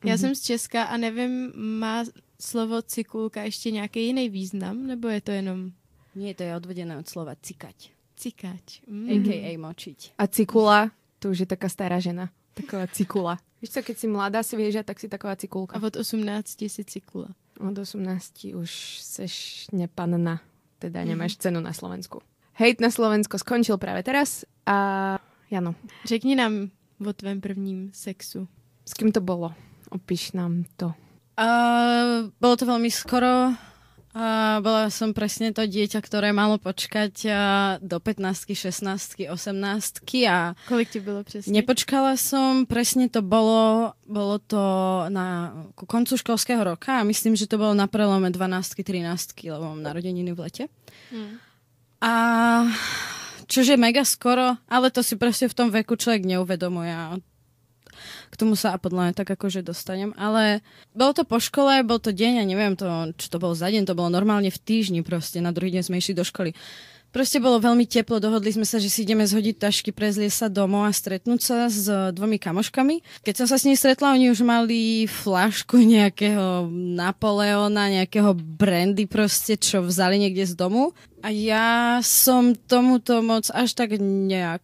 Já mm-hmm. jsem z Česka a nevím, má slovo cikulka ještě nějaký jiný význam, nebo je to jenom...
Nie, to je odvedené od slova cikať.
Cikať.
Mm. A.k.a. močiť.
A cikula, to už je taká stará žena. Taková cikula. Víš co, keď si mladá svěža, tak si taková cikulka.
A od 18 si cikula.
Od 18 už seš nepanna, teda nemáš mm. cenu na Slovensku. Hejt na Slovensko skončil právě teraz a Jano.
Řekni nám o tvém prvním sexu.
S kým to bolo? Opíš nám to.
Uh, bolo to veľmi skoro. Uh, bola som presne to dieťa, ktoré malo počkať uh, do 15, 16, 18 a...
Kolik ti bylo presne?
Nepočkala som, presne to bolo, bolo to na ku koncu školského roka a myslím, že to bolo na prelome 12, 13, lebo mám narodeniny v lete. Hmm. A čože mega skoro, ale to si presne v tom veku človek neuvedomuje tomu sa podľa mňa tak akože dostanem, ale bolo to po škole, bol to deň a neviem to, čo to bolo za deň, to bolo normálne v týždni proste, na druhý deň sme išli do školy. Proste bolo veľmi teplo, dohodli sme sa, že si ideme zhodiť tašky, prezliesť sa domov a stretnúť sa s dvomi kamoškami. Keď som sa s nimi stretla, oni už mali flašku nejakého Napoleona, nejakého brandy proste, čo vzali niekde z domu. A ja som tomuto moc až tak nejak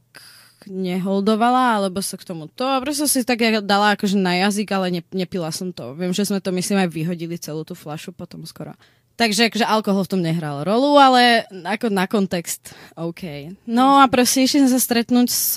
neholdovala, alebo sa k tomu to. Proste si tak dala akože na jazyk, ale ne, nepila som to. Viem, že sme to myslím aj vyhodili celú tú flašu potom skoro. Takže akože alkohol v tom nehral rolu, ale ako na kontext, OK. No a proste išli sme sa stretnúť s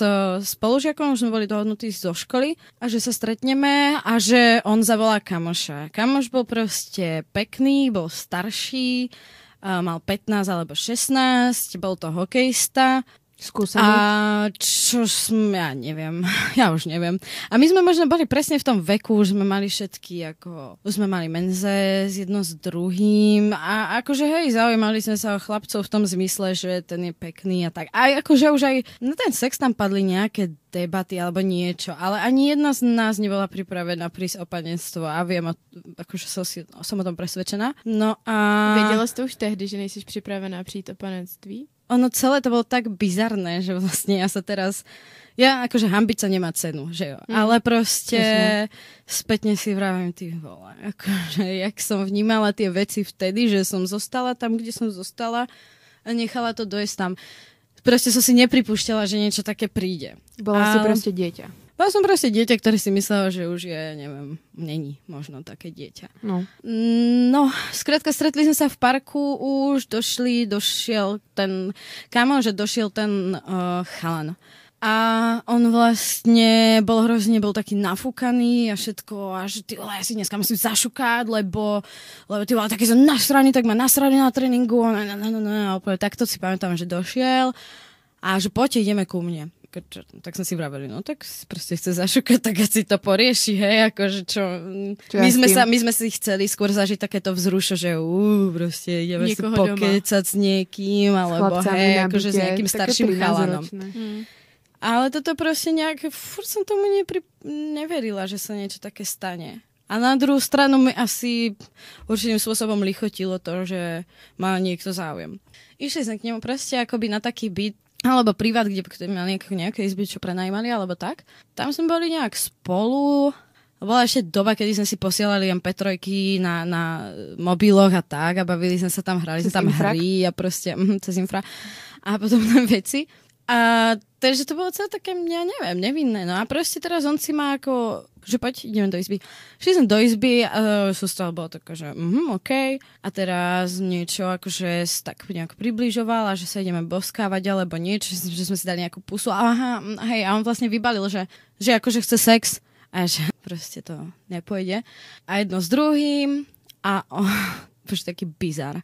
spolužiakom, už sme boli dohodnutí zo školy a že sa stretneme a že on zavolá kamoša. Kamoš bol proste pekný, bol starší, mal 15 alebo 16, bol to hokejista
Skúsený?
A čo ja neviem, ja už neviem. A my sme možno boli presne v tom veku, už sme mali všetky, ako, už sme mali menze s jedno s druhým a akože hej, zaujímali sme sa o chlapcov v tom zmysle, že ten je pekný a tak. A akože už aj na ten sex tam padli nejaké debaty alebo niečo, ale ani jedna z nás nebola pripravená prísť o panenstvo a viem, akože som, si, som o tom presvedčená. No a...
Věděla jsi to už tehdy, že nejsi připravená přijít o panenství?
Ono celé to bolo tak bizarné, že vlastne ja sa teraz, ja akože hambiť sa nemá cenu, že jo. Mm. Ale proste Jasne. spätne si vravím, ty vole, akože jak som vnímala tie veci vtedy, že som zostala tam, kde som zostala a nechala to dojsť tam. Proste som si nepripúšťala, že niečo také príde.
Bola a... si proste dieťa.
Bola som proste dieťa, ktoré si myslela, že už je, neviem, není možno také dieťa.
No.
No, skrátka, stretli sme sa v parku, už došli, došiel ten, kamo, že došiel ten uh, chalan. A on vlastne bol hrozne, bol taký nafúkaný a všetko, a že ty ja si dneska musím zašukať, lebo, lebo ty vole, taký som nasraný, tak ma nasraný na tréningu, a, no, no, no, no, a úplne takto si pamätám, že došiel a že poďte, ideme ku mne čo, tak som si vraveli, no tak proste chce zašukať, tak si to porieši, hej, akože čo, čo my, ja sme sa, my sme si chceli skôr zažiť takéto vzrušo, že ú, proste ideme Niekoho si pokecať doma. s niekým, alebo s hej, akože s nejakým starším chalanom. Hmm. Ale toto proste nejak, furt som tomu nepri, neverila, že sa niečo také stane. A na druhú stranu mi asi určitým spôsobom lichotilo to, že má niekto záujem. Išli sme k nemu proste akoby na taký byt, alebo privát, kde, kde mali nejaké, nejaké izby, čo prenajímali, alebo tak. Tam sme boli nejak spolu. Bola ešte doba, kedy sme si posielali MP3 na, na mobiloch a tak a bavili sme sa tam, hrali sme tam infrak? hry a proste mm, cez infra a potom veci. A takže to bolo celé také, ja neviem, nevinné. No a proste teraz on si má ako že poď, ideme do izby. Šli sme do izby a z toho bolo také, že mhm, OK. A teraz niečo akože tak nejako približoval a že sa ideme boskávať alebo niečo, že sme si dali nejakú pusu. Aha, hej, a on vlastne vybalil, že, že akože chce sex a že proste to nepôjde. A jedno s druhým a oh, už taký bizar.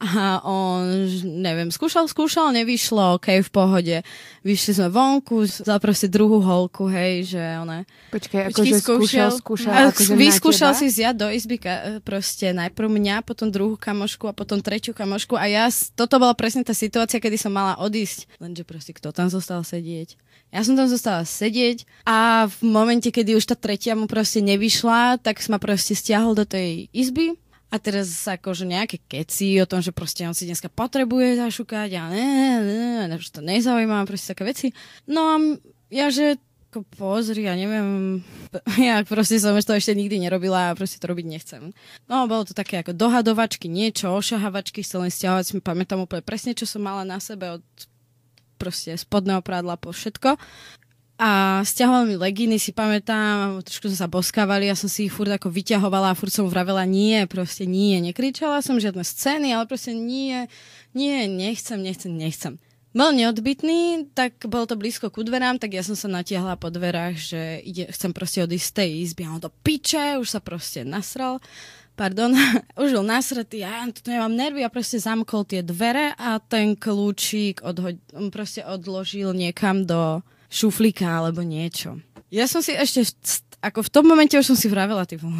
A on, neviem, skúšal, skúšal, nevyšlo, ok, v pohode. Vyšli sme vonku, za proste druhú holku, hej, že ona...
Počkaj, akože skúšal, skúšal,
akože Vyskúšal si zjať do izby proste najprv mňa, potom druhú kamošku a potom tretiu kamošku a ja, toto bola presne tá situácia, kedy som mala odísť. Lenže proste kto tam zostal sedieť? Ja som tam zostala sedieť a v momente, kedy už tá tretia mu proste nevyšla, tak ma proste stiahol do tej izby a teraz akože nejaké keci o tom, že proste on si dneska potrebuje zašukať a ne, ne, ne, že to nezaujíma, proste také veci. No a ja, že ako pozri, ja neviem, ja proste som to ešte nikdy nerobila a proste to robiť nechcem. No, bolo to také ako dohadovačky, niečo, ošahavačky, chcel len stiahovať, si pamätám úplne presne, čo som mala na sebe od proste spodného prádla po všetko. A stiahoval mi legíny, si pamätám, trošku sme sa boskávali, ja som si ich furt ako vyťahovala a furt som vravela nie, proste nie. Nekričala som žiadne scény, ale proste nie, nie, nechcem, nechcem, nechcem. Bol neodbitný, tak bolo to blízko ku dverám, tak ja som sa natiahla po dverách, že ide, chcem proste odísť z tej izby. A on to piče, už sa proste nasral pardon, už bol nasretý ja tu nemám nervy a proste zamkol tie dvere a ten kľúčik odhoď, proste odložil niekam do, šuflíka alebo niečo. Ja som si ešte, ako v tom momente už som si vravela, typu,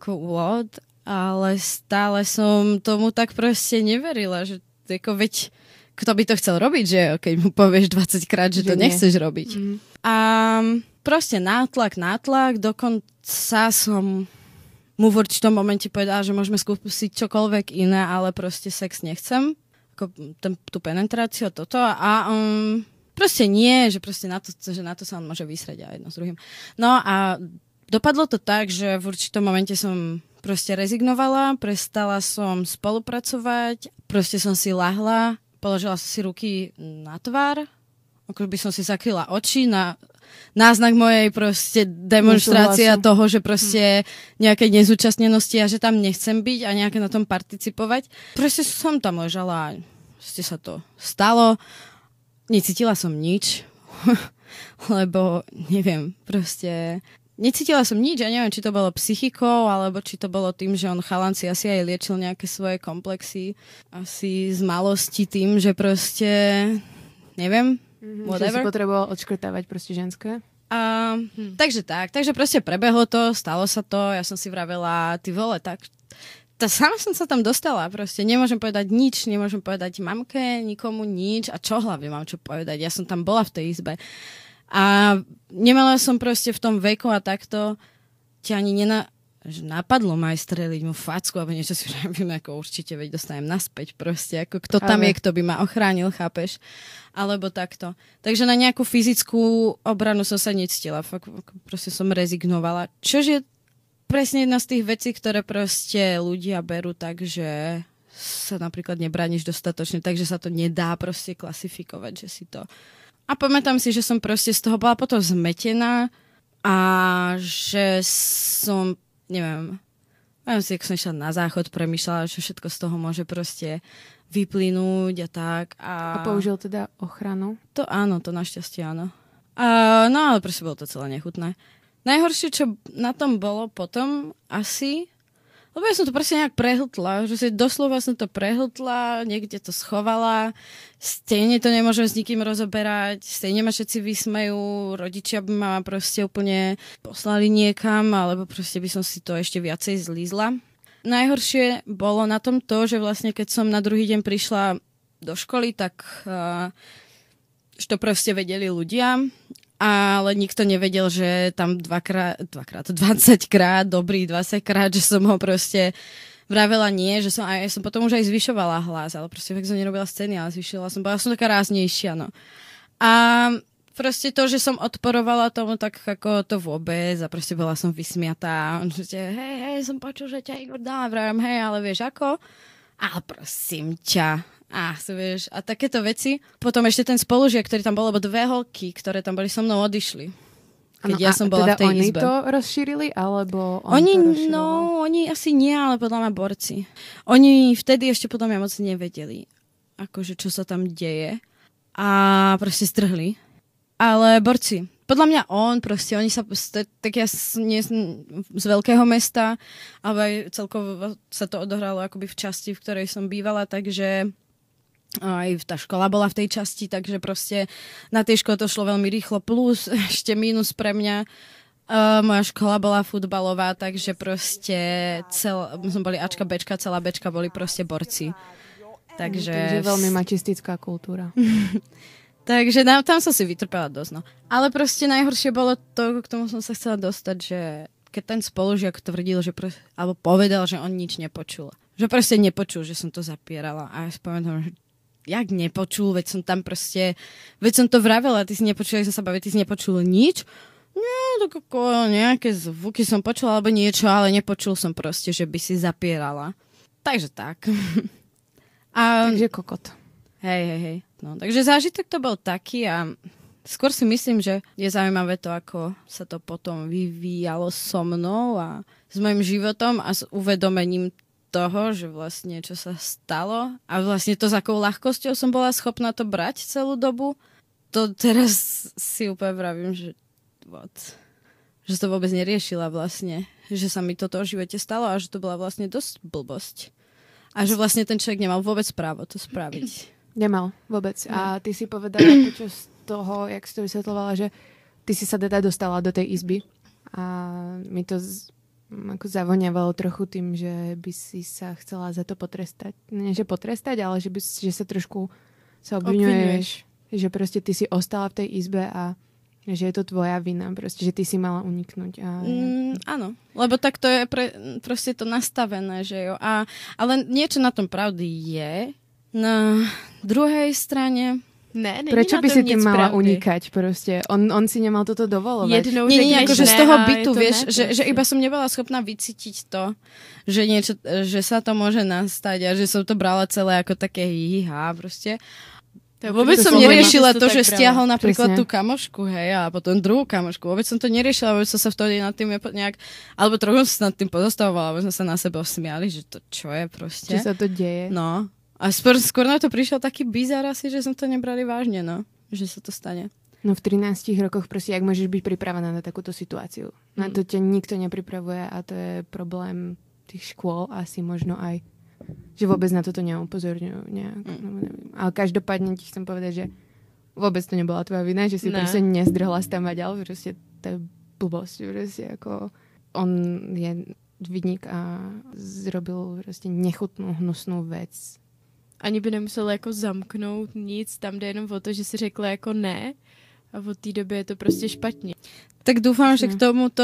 ako what? Ale stále som tomu tak proste neverila, že ako veď, kto by to chcel robiť, že keď mu povieš 20 krát, že, že to nie. nechceš robiť. Mm. A proste nátlak, nátlak, dokonca som mu v určitom momente povedala, že môžeme skúsiť čokoľvek iné, ale proste sex nechcem. Ako ten, tú penetráciu, toto. A um, Proste nie, že proste na to, že na to sa on môže vysrieť a jedno s druhým. No a dopadlo to tak, že v určitom momente som proste rezignovala, prestala som spolupracovať, proste som si lahla, položila som si ruky na tvár, ako by som si zakryla oči na náznak mojej proste demonstrácia toho, že proste nejaké nezúčastnenosti a že tam nechcem byť a nejaké na tom participovať. Proste som tam ležala a proste sa to stalo necítila som nič, lebo neviem, proste necítila som nič, ja neviem, či to bolo psychikou, alebo či to bolo tým, že on chalanci asi aj liečil nejaké svoje komplexy, asi z malosti tým, že proste neviem,
Mm-hmm,
whatever.
Že si potreboval odškrtávať proste ženské.
A, hm. Takže tak, takže proste prebehlo to, stalo sa to, ja som si vravela, ty vole, tak tá sama som sa tam dostala, proste nemôžem povedať nič, nemôžem povedať mamke, nikomu nič a čo hlavne mám čo povedať, ja som tam bola v tej izbe. A nemala som proste v tom veku a takto ťa ani nena, že napadlo ma aj streliť mu facku, alebo niečo si vravím, ako určite, veď dostanem naspäť proste, ako kto tam
Ale-
je, kto by ma ochránil, chápeš? Alebo takto. Takže na nejakú fyzickú obranu som sa nectila, fakt, proste som rezignovala. Čož je presne jedna z tých vecí, ktoré proste ľudia berú tak, že sa napríklad nebrániš dostatočne, takže sa to nedá proste klasifikovať, že si to... A pamätám si, že som proste z toho bola potom zmetená a že som, neviem, neviem si, ako som išla na záchod, premýšľala, že všetko z toho môže proste vyplynúť a tak. A,
A použil teda ochranu.
to áno, to našťastie áno. A, no ale proste bolo to celé nechutné. Najhoršie, čo na tom bolo potom asi, lebo ja som to proste nejak prehltla, že si doslova som to prehltla, niekde to schovala, stejne to nemôžem s nikým rozoberať, stejne ma všetci vysmejú, rodičia by ma proste úplne poslali niekam, alebo proste by som si to ešte viacej zlízla. Najhoršie bolo na tom to, že vlastne keď som na druhý deň prišla do školy, tak uh, že to proste vedeli ľudia, ale nikto nevedel, že tam dvakrát, dvakrát, 20 krát, dobrý 20 krát, že som ho proste vravela nie, že som, aj, som potom už aj zvyšovala hlas, ale proste fakt som nerobila scény, ale zvyšovala som, bola som taká ráznejšia, no. A proste to, že som odporovala tomu tak ako to vôbec a proste bola som vysmiatá. Že hej, hej, som počul, že ťa Igor dal, vravím, hej, ale vieš ako? Ale prosím ťa. A, vieš, a takéto veci. Potom ešte ten spolužiak, ktorý tam bol, lebo dve holky, ktoré tam boli so mnou, odišli. Keď
Áno,
ja som bola
teda
v tej
oni
izbe.
to rozšírili, alebo on
Oni,
to
no, oni asi nie, ale podľa mňa borci. Oni vtedy ešte podľa mňa moc nevedeli, akože čo sa tam deje. A proste strhli. Ale borci. Podľa mňa on proste, oni sa, tak ja nie z veľkého mesta, ale aj celkovo sa to odohralo akoby v časti, v ktorej som bývala, takže aj tá škola bola v tej časti, takže proste na tej škole to šlo veľmi rýchlo, plus ešte mínus pre mňa. Uh, moja škola bola futbalová, takže proste cel, sme boli Ačka, Bčka, celá Bčka boli proste borci. Takže,
Takže veľmi mačistická kultúra.
takže na, tam som si vytrpela dosť. No. Ale proste najhoršie bolo to, k tomu som sa chcela dostať, že keď ten spolužiak tvrdil, že pro, alebo povedal, že on nič nepočul. Že proste nepočul, že som to zapierala. A ja si pamätám, že jak nepočul, veď som tam proste, veď som to vravela, ty si nepočul, jak som sa bavil, ty si nepočul nič. Nie, tak ako nejaké zvuky som počula, alebo niečo, ale nepočul som proste, že by si zapierala. Takže tak. A,
Takže kokot.
Hej, hej, hej. No, takže zážitok to bol taký a skôr si myslím, že je zaujímavé to, ako sa to potom vyvíjalo so mnou a s mojim životom a s uvedomením toho, že vlastne čo sa stalo a vlastne to, s akou ľahkosťou som bola schopná to brať celú dobu, to teraz si úplne vravím, že what? že to vôbec neriešila vlastne, že sa mi toto v živote stalo a že to bola vlastne dosť blbosť. A že vlastne ten človek nemal vôbec právo to spraviť.
Nemal vôbec.
No.
A ty si povedala počas toho, jak si to vysvetlovala, že ty si sa teda dostala do tej izby a mi to z, ako zavoniavalo trochu tým, že by si sa chcela za to potrestať. Nie, že potrestať, ale že, by, že sa trošku sa obvinuješ, že proste ty si ostala v tej izbe a že je to tvoja vina, proste, že ty si mala uniknúť. A...
Mm, áno, lebo tak to je pre, proste to nastavené, že jo. A, ale niečo na tom pravdy je. Na druhej strane...
Ne, není
Prečo by si tým
nic
mala
pravdy.
unikať proste? On, on si nemal toto dovolovať.
Jednou
Nie, nie, akože z toho bytu,
to
vieš,
ne,
že, že iba som nebola schopná vycítiť to, že, niečo, že sa to môže nastať a že som to brala celé ako také hiha proste.
To
Vôbec som
to
neriešila to, že stiahol napríklad
Presne.
tú kamošku, hej, a potom druhú kamošku. Vôbec som to neriešila, vôbec som sa vtedy nad tým nejak, alebo trochu som sa nad tým pozostavovala, alebo sme sa na sebe smiali, že to čo je proste.
Či sa to deje.
No. A skôr, skôr na to prišiel taký bizar asi, že sme to nebrali vážne, no. Že sa to stane.
No v 13 rokoch proste, jak môžeš byť pripravená na takúto situáciu. Na
Mm.
to ťa nikto nepripravuje a to je problém tých škôl asi možno aj, že vôbec na toto neupozorňujú nejak.
Mm.
No, neviem. Ale každopádne ti chcem povedať, že Vôbec to nebola tvoja vina, že si
Ne.
proste nezdrhla tam a ďal, proste to je blbosť, proste ako on je vidník a zrobil prostě nechutnou, hnusnou věc.
Ani by nemusel jako zamknout nic, tam jde jenom o to, že si řekla jako ne a od té doby je to prostě špatně.
Tak dúfam, že k tomuto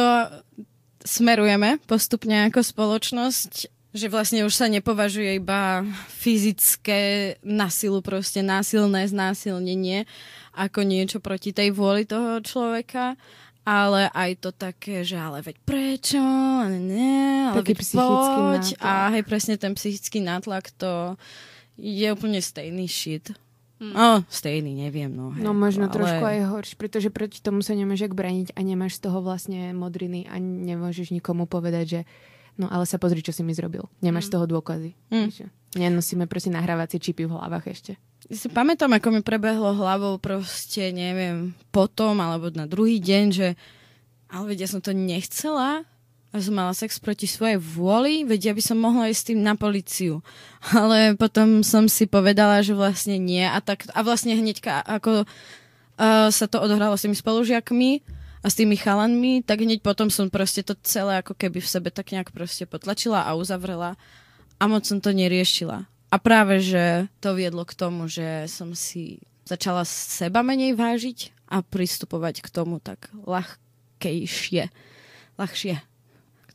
smerujeme postupne ako spoločnosť, že vlastne už sa nepovažuje iba fyzické nasilu, proste násilné znásilnenie ako niečo proti tej vôli toho človeka, ale aj to také, že ale veď prečo, ale nie, ale
Taký
veď
psychický
poď.
nátlak.
A hej, presne ten psychický nátlak, to je úplne stejný shit.
Hmm.
No, stejný, neviem, no. Hej,
No možno
ale...
trošku aj horší, pretože proti tomu sa nemáš jak braniť a nemáš z toho vlastne modriny a nemôžeš nikomu povedať, že no ale sa pozri, čo si mi zrobil. Nemáš z toho dôkazy.
Mm.
Nenosíme proste nahrávacie čipy v hlavách ešte.
Ja si pamätám, ako mi prebehlo hlavou proste, neviem, potom alebo na druhý deň, že ale veď ja som to nechcela a som mala sex proti svojej vôli, veď ja by som mohla ísť s tým na policiu. Ale potom som si povedala, že vlastne nie a, tak, a vlastne hneď ako uh, sa to odohralo s tými spolužiakmi a s tými chalanmi, tak hneď potom som proste to celé ako keby v sebe tak nejak proste potlačila a uzavrela a moc som to neriešila. A práve, že to viedlo k tomu, že som si začala seba menej vážiť a pristupovať k tomu tak ľahkejšie. Ľahšie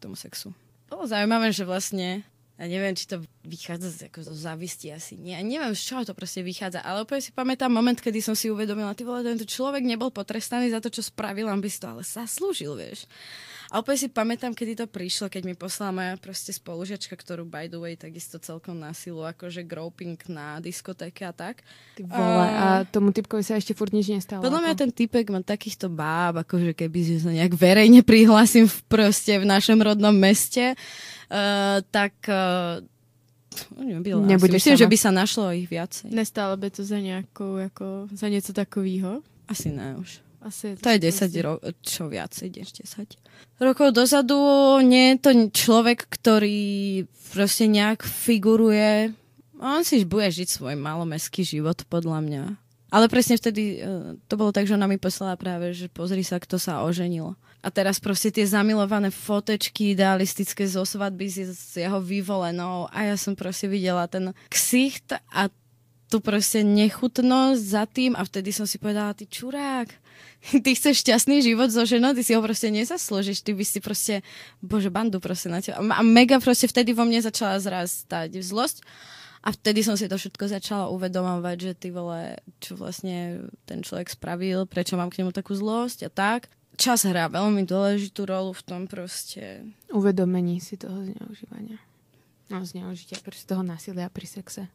tomu sexu. Bolo zaujímavé, že vlastne ja neviem, či to vychádza z, ako zo závisti asi nie. Neviem, z čoho to proste vychádza, ale úplne si pamätám moment, kedy som si uvedomila, ty vole, tento človek nebol potrestaný za to, čo spravil, on by si to ale zaslúžil, vieš. A úplne si pamätám, kedy to prišlo, keď mi poslala moja proste spolužiačka, ktorú by the way takisto celkom násilu, akože groping na diskotéke a tak.
Ty vole,
A-
a tomu typkovi sa ešte furt nič nestalo.
Podľa mňa
ako.
ten typek má takýchto báb, akože keby sa nejak verejne prihlásim v, proste v našom rodnom meste, uh, tak uh, nebyla.
Nebudeš
Myslím,
sama.
že by sa našlo ich viacej.
Nestálo by to za nějakou, jako, za něco takového?
Asi ne už.
Asi
To je 10 rokov, čo viacej, než 10 rokov dozadu. Nie je to človek, ktorý proste nejak figuruje. On si bude žiť svoj malomestský život, podľa mňa. Ale presne vtedy eh, to bolo tak, že ona mi poslala práve, že pozri sa, kto sa oženil. A teraz proste tie zamilované fotečky idealistické zo svadby s, s jeho vyvolenou a ja som proste videla ten ksicht a tú proste nechutnosť za tým a vtedy som si povedala, ty čurák, ty chceš šťastný život so ženou, ty si ho proste nezaslúžiš, ty by si proste, bože, bandu proste na teba. A mega proste vtedy vo mne začala zrastať zlosť a vtedy som si to všetko začala uvedomovať, že ty vole, čo vlastne ten človek spravil, prečo mám k nemu takú zlosť a tak. Čas hrá veľmi dôležitú rolu v tom proste.
Uvedomení si toho zneužívania. No, zneužitia, proste toho násilia pri sexe.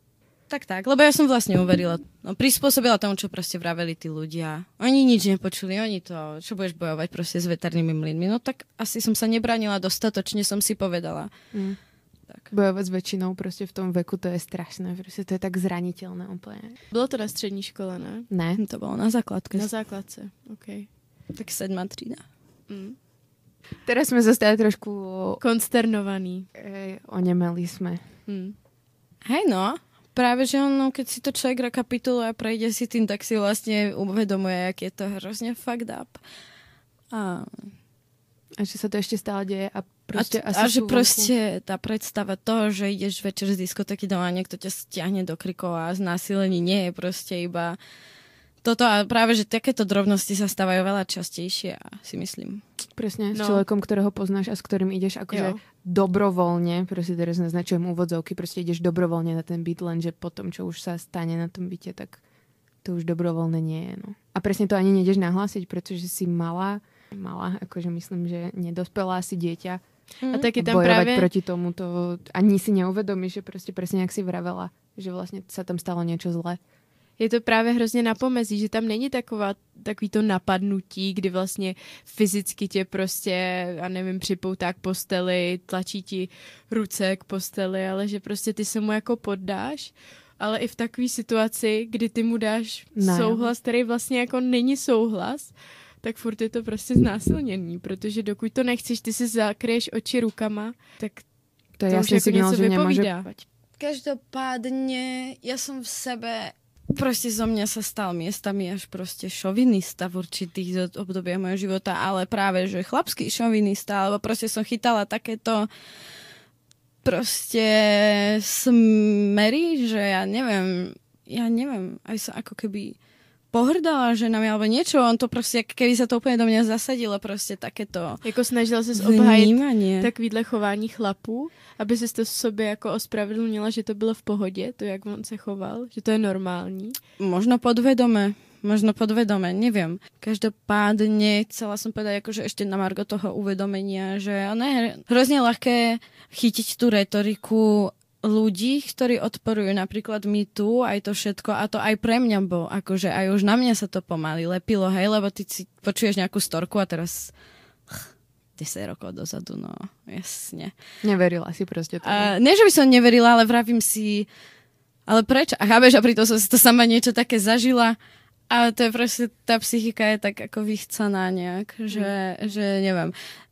Tak, tak, lebo ja som vlastne uverila, no, prispôsobila tomu, čo proste vraveli tí ľudia. Oni nič nepočuli, oni to, čo budeš bojovať proste s veternými mlynmi. No tak asi som sa nebranila dostatočne, som si povedala.
Mm.
Tak.
Bojovať s väčšinou proste v tom veku, to je strašné. Proste to je tak zraniteľné úplne.
Bylo to na střední škole, ne?
Ne.
To bolo na základke.
Na základce, OK.
Tak sedma trída.
Mm.
Teraz sme zostali trošku...
Konsternovaný.
Ej, onemeli sme.
Mm.
Hej no, práve že ono, keď si to človek rekapituluje a prejde si tým, tak si vlastne uvedomuje, ak je to hrozne fucked up. A,
A že sa to ešte stále deje a
a,
proste
t-
asi
a že proste tá predstava toho, že ideš večer z diskotéky doma a niekto ťa stiahne do krikov a znásilení nie je proste iba toto a práve, že takéto drobnosti sa stávajú veľa častejšie, si myslím.
Presne, s
No.
človekom, ktorého poznáš a s ktorým ideš akože
Jo.
Dobrovoľne, proste teraz naznačujem úvodzovky, proste ideš dobrovoľne na ten byt, lenže potom, čo už sa stane na tom byte, tak to už dobrovoľné nie je. No. A presne to ani nejdeš nahlásiť, pretože si malá, malá, akože myslím, že nedospelá si dieťa.
A taky tam právě...
proti tomu, to ani si neuvedomíš, že proste presne, jak si vravela, že vlastne sa tam stalo niečo zlé.
Je to právě hrozně na pomezí, že tam není taková, takový to napadnutí, kdy vlastně fyzicky tě prostě, já nevím, připoutá k posteli, tlačí ti ruce k posteli, ale že prostě ty se mu jako poddáš, ale i v takové situaci, kdy ty mu dáš
Ne.
souhlas, který vlastně jako není souhlas, tak furt je to prostě znásilnění, protože dokud to nechceš, ty si zakryješ oči rukama, tak
To je
to už
jasný
jako
signál,
něco
že nemôže
vypovídá.
Každopádne, ja som v sebe proste zo mňa sa stal miestami až proste šovinista v určitých obdobiach mojho života, ale práve, že chlapský šovinista, alebo proste som chytala takéto proste smery, že ja neviem, ja neviem, aj sa ako keby pohrdala ženami alebo niečo, on to proste, keby sa to úplne do mňa zasadilo, proste takéto
Jako snažila se obhájit takovýhle chování chlapů, aby si to sobě jako ospravedlnila, že to bylo v pohodě, to, jak on se choval, že to je normální.
Možno podvedome, možno podvedome, neviem. Každopádne chcela som povedať akože ešte na margo toho uvedomenia, že ono je hrozne ľahké chytiť tú retoriku ľudí, ktorí odporujú napríklad my tu, aj to všetko, a to aj pre mňa bol, akože aj už na mňa sa to pomaly lepilo, hej, lebo ty si počuješ nejakú storku a teraz 10 rokov dozadu, no jasne.
Neverila si proste to.
Uh, nie, že by som neverila, ale vravím si, ale prečo? A chápeš, a pritom som si to sama niečo také zažila a to je proste, tá psychika je tak ako vychcaná nejak, že, mm. že neviem.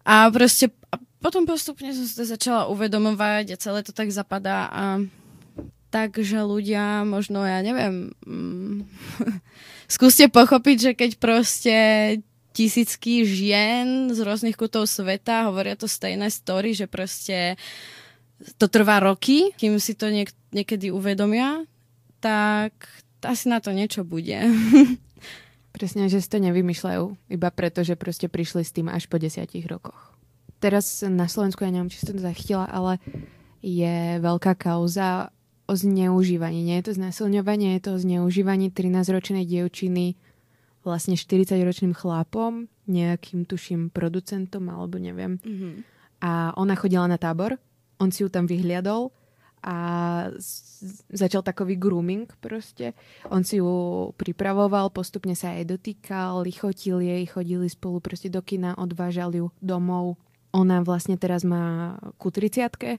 A proste potom postupne som to začala uvedomovať a celé to tak zapadá a takže ľudia možno, ja neviem, mm, skúste pochopiť, že keď proste tisícky žien z rôznych kutov sveta hovoria to stejné story, že proste to trvá roky, kým si to niek- niekedy uvedomia, tak asi na to niečo bude.
Presne, že si to nevymýšľajú, iba preto, že proste prišli s tým až po desiatich rokoch teraz na Slovensku, ja neviem, či som to zachytila, ale je veľká kauza o zneužívaní. Nie je to znásilňovanie, je to o zneužívaní 13-ročnej dievčiny vlastne 40-ročným chlapom, nejakým tuším producentom alebo neviem. Mm-hmm. A ona chodila na tábor, on si ju tam vyhliadol a začal takový grooming proste. On si ju pripravoval, postupne sa jej dotýkal, lichotil jej, chodili spolu proste do kina, odvážali ju domov ona vlastne teraz má ku 30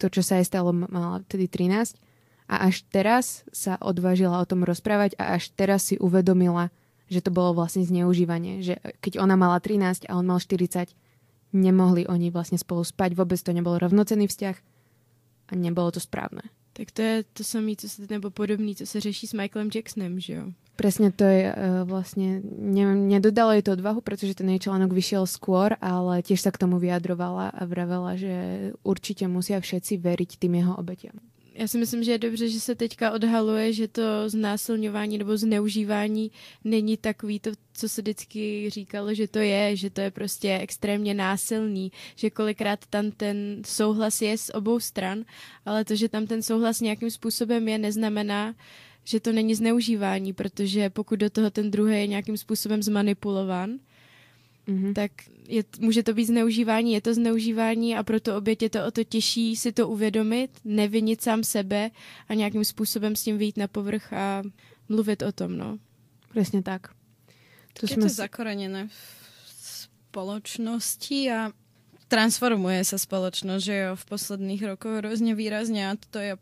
to, čo sa jej stalo, mala vtedy 13 a až teraz sa odvážila o tom rozprávať a až teraz si uvedomila, že to bolo vlastne zneužívanie, že keď ona mala 13 a on mal 40, nemohli oni vlastne spolu spať, vôbec to nebol rovnocenný vzťah a nebolo to správne.
Tak to je to samé, co se, nebo podobný, co se řeší s Michaelem Jacksonem, že jo?
Presne to je uh, vlastne, ne, nedodalo jej to odvahu, pretože ten jej článok vyšiel skôr, ale tiež sa k tomu vyjadrovala a vravela, že určite musia všetci veriť tým jeho obetiam.
Já si myslím, že je dobře, že se teďka odhaluje, že to znásilňování nebo zneužívání není takový to, co se vždycky říkalo, že to je, že to je prostě extrémně násilný, že kolikrát tam ten souhlas je z obou stran, ale to, že tam ten souhlas nějakým způsobem je, neznamená, že to není zneužívání, protože pokud do toho ten druhý je nějakým způsobem zmanipulovan, mm-hmm. tak je, může to být zneužívání, je to zneužívání a proto oběť je to o to těžší si to uvědomit, nevinit sám sebe a nějakým způsobem s tím vyjít na povrch a mluvit o tom, no.
Přesně tak.
To je to zakorenené v spoločnosti a transformuje sa spoločnosť, že jo, v posledných rokoch hrozne výrazne a to je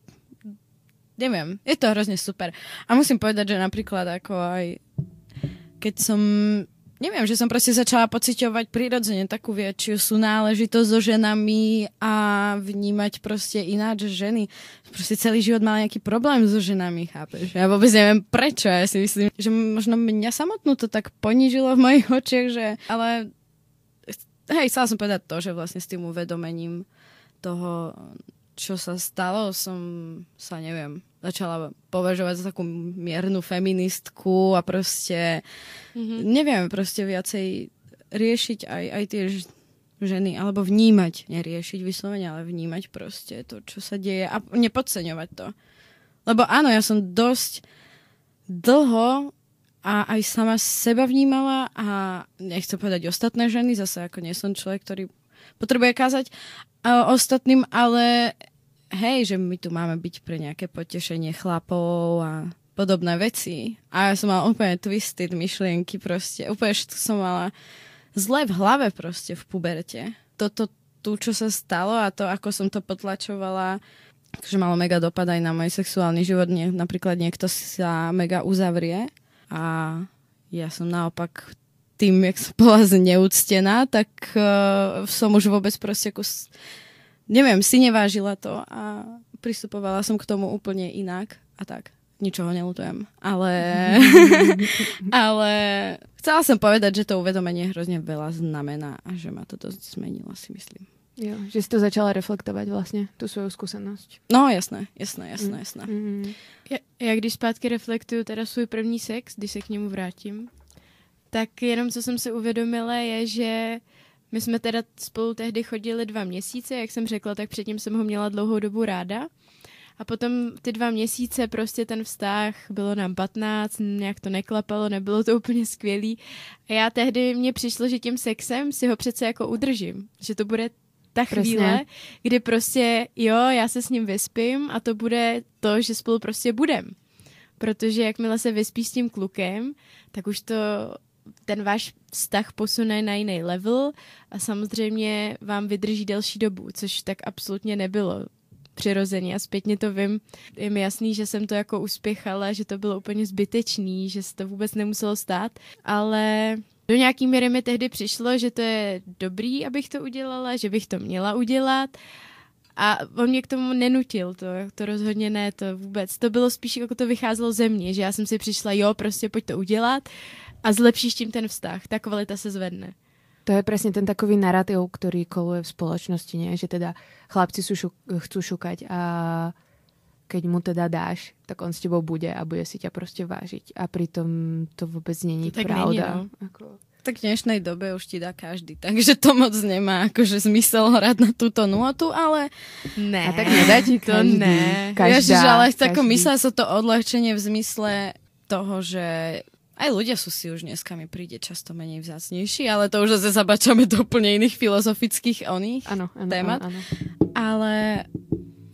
neviem, je to hrozne super. A musím povedať, že napríklad ako aj keď som neviem, že som proste začala pociťovať prirodzene takú väčšiu súnáležitosť so ženami a vnímať proste ináč ženy. Proste celý život mal nejaký problém so ženami, chápeš? Ja vôbec neviem prečo. Ja si myslím, že možno mňa samotnú to tak ponížilo v mojich očiach, že... Ale hej, chcela som povedať to, že vlastne s tým uvedomením toho čo sa stalo, som sa, neviem, začala považovať za takú miernu feministku a proste, mm-hmm. neviem, proste viacej riešiť aj, aj tie ženy, alebo vnímať, neriešiť vyslovene, ale vnímať proste to, čo sa deje a nepodceňovať to. Lebo áno, ja som dosť dlho a aj sama seba vnímala a nechcem povedať ostatné ženy, zase ako nie som človek, ktorý potrebuje kázať a ostatným, ale hej, že my tu máme byť pre nejaké potešenie chlapov a podobné veci. A ja som mala úplne twisted myšlienky proste. Úplne všetko som mala zle v hlave proste v puberte. Toto tu, čo sa stalo a to, ako som to potlačovala, že malo mega dopad aj na môj sexuálny život. Nie, napríklad niekto sa mega uzavrie a ja som naopak tým, jak som bola zneúctená, tak uh, som už vôbec proste kus, neviem, si nevážila to a pristupovala som k tomu úplne inak a tak. ničoho nelutujem. Ale, ale chcela som povedať, že to uvedomenie hrozne veľa znamená a že ma to dosť zmenilo, si myslím.
Jo, že si to začala reflektovať vlastne, tú svoju skúsenosť.
No jasné, jasné, jasné, jasné.
Mm.
Já, já když zpátky reflektuju teda svůj první sex, když se k němu vrátím, tak jenom co jsem si uvědomila je, že my jsme teda spolu tehdy chodili dva měsíce, jak jsem řekla, tak předtím jsem ho měla dlouhou dobu ráda. A potom ty dva měsíce prostě ten vztah, bylo nám 15, nějak to neklapalo, nebylo to úplně skvělý. A já tehdy mně přišlo, že tím sexem si ho přece jako udržím. Že to bude ta chvíle, kdy prostě jo, já se s ním vyspím a to bude to, že spolu prostě budem. Protože jakmile se vyspíš s tím klukem, tak už to ten váš vztah posune na jiný level a samozřejmě vám vydrží delší dobu, což tak absolutně nebylo přirozeně a zpětně to vím. Je mi jasný, že jsem to jako uspěchala, že to bylo úplně zbytečný, že se to vůbec nemuselo stát, ale do nějaký míry mi tehdy přišlo, že to je dobrý, abych to udělala, že bych to měla udělat a on mě k tomu nenutil, to, to rozhodně ne, to vůbec. To bylo spíš, jako to vycházelo ze mě, že já jsem si přišla, jo, prostě pojď to udělat a zlepšíš tím ten vztah, ta kvalita se zvedne.
To je presne ten takový narratív, ktorý koluje v spoločnosti, nie? že teda chlapci sú šuk- chcú šukať a keď mu teda dáš, tak on s tebou bude a bude si ťa proste vážiť. A pritom to vôbec není
To tak
pravda.
není, no.
Ako...
Tak v dnešnej dobe už ti dá každý, takže to moc nemá akože zmysel hrať na túto nôtu, ale
Ne,
A tak nedá ti
to
každý.
ne.
Každá,
Ježiš, ale tako
každý.
myslela sa to odľahčenie v zmysle toho, že aj ľudia sú si už dneska mi príde často menej vzácnejší, ale to už zase zabačame do úplne iných filozofických oných.
Áno, áno,
Témat.
áno, áno.
Ale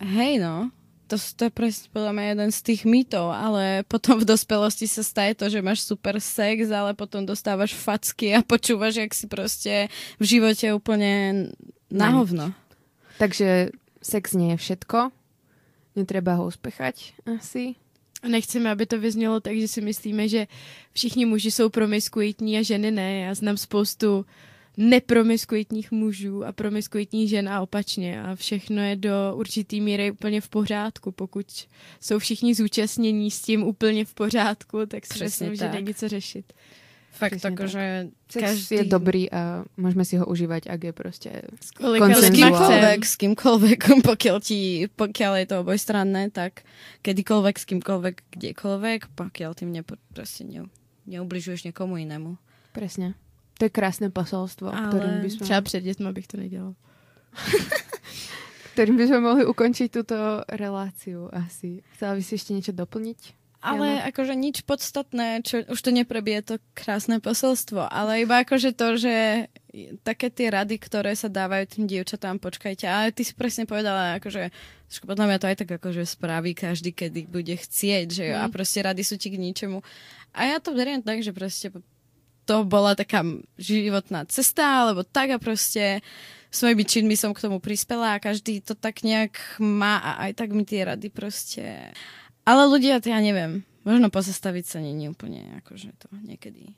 hej no, to, to je presne podľa mňa jeden z tých mýtov, ale potom v dospelosti sa staje to, že máš super sex, ale potom dostávaš facky a počúvaš, jak si proste v živote úplne na
Na
hovno.
Takže sex nie je všetko. Netreba ho uspechať asi.
Nechceme, aby to vyznělo tak, že si myslíme, že všichni muži jsou promiskuitní a ženy ne. Já znám spoustu nepromiskuitních mužů a promiskuitních žen a opačně. A všechno je do určitý míry úplně v pořádku. Pokud jsou všichni zúčastnění s tím úplně v pořádku, tak si
Přesně
myslím, že není co řešit.
Fakt,
tak. Sex
každý...
je dobrý a môžeme si ho užívať, ak je proste...
Kolika
S kýmkoľvek, s kýmkoľvek, pokiaľ, ti, pokiaľ je to obojstranné, tak kedykoľvek, s kýmkoľvek, kdekoľvek, pokiaľ tým nepo, proste ne, neubližuješ niekomu inému.
Presne. To je krásne posolstvo,
Ale
ktorým by sme...
Třeba před dětma bych to nedělal.
ktorým by sme mohli ukončiť túto reláciu asi. Chcela by si ešte niečo doplniť?
Ale akože nič podstatné, čo, už to neprebie to krásne posolstvo, ale iba akože to, že také tie rady, ktoré sa dávajú tým dievčatám, počkajte, ale ty si presne povedala, akože podľa mňa to aj tak akože spraví každý, kedy bude chcieť, že jo, a proste rady sú ti k ničemu. A ja to beriem tak, že proste to bola taká životná cesta, alebo tak a proste svojimi činmi som k tomu prispela a každý to tak nejak má a aj tak mi tie rady proste... Ale ľudia, to ja neviem, možno pozastaviť sa není úplne akože to niekedy.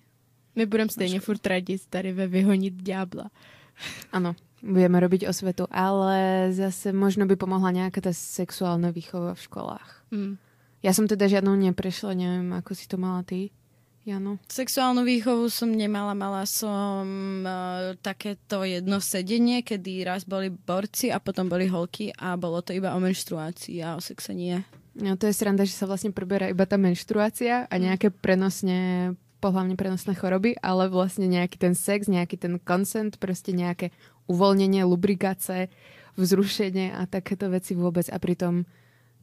My budeme stejně furt radit tady ve vyhonit ďábla.
Áno, budeme robiť osvetu, ale zase možno by pomohla nejaká tá sexuálna výchova v školách.
Hmm.
Ja som teda žiadnou neprešla, neviem, ako si to mala ty, Jano.
Sexuálnu výchovu som nemala, mala som uh, takéto jedno sedenie, kedy raz boli borci a potom boli holky a bolo to iba o menštruácii a o sexe nie.
No to je sranda, že sa vlastne preberá iba tá menštruácia a nejaké prenosne, pohlavne prenosné choroby, ale vlastne nejaký ten sex, nejaký ten consent, proste nejaké uvoľnenie, lubrikáce, vzrušenie a takéto veci vôbec. A pritom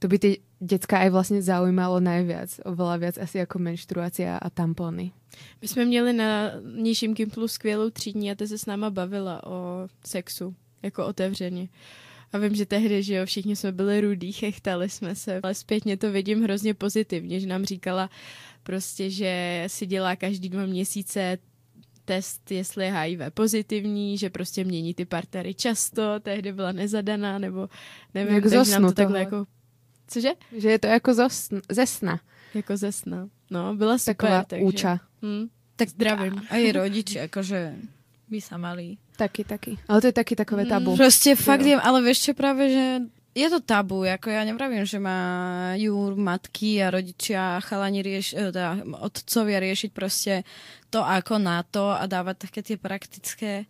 to by tie decka aj vlastne zaujímalo najviac, oveľa viac asi ako menštruácia a tampóny.
My jsme měli na nižším Gimplu skvělou třídní a ta se s náma bavila o sexu, jako otevřeně. A vím, že tehdy, že jo, všichni jsme byli rudí, chechtali jsme se, ale zpětně to vidím hrozně pozitivně, že nám říkala prostě, že si dělá každý dva měsíce test, jestli je HIV pozitivní, že prostě mění ty partnery často, tehdy byla nezadaná, nebo nevím,
Jak
takže nám to takhle
toho.
jako... Cože?
Že je to ako zo sn- ze sna,
Jako ze sna. No, byla super.
taková
takže...
úča.
Hm, tak zdravím.
A aj rodiči, akože by sa mali.
Taký, taký. Ale to je taký takové tabu.
Proste fakt
Jo.
viem, ale vieš čo práve, že je to tabu, ako ja nevravím, že majú matky a rodičia a chalani rieš, e, teda otcovia riešiť proste to ako na to a dávať také tie praktické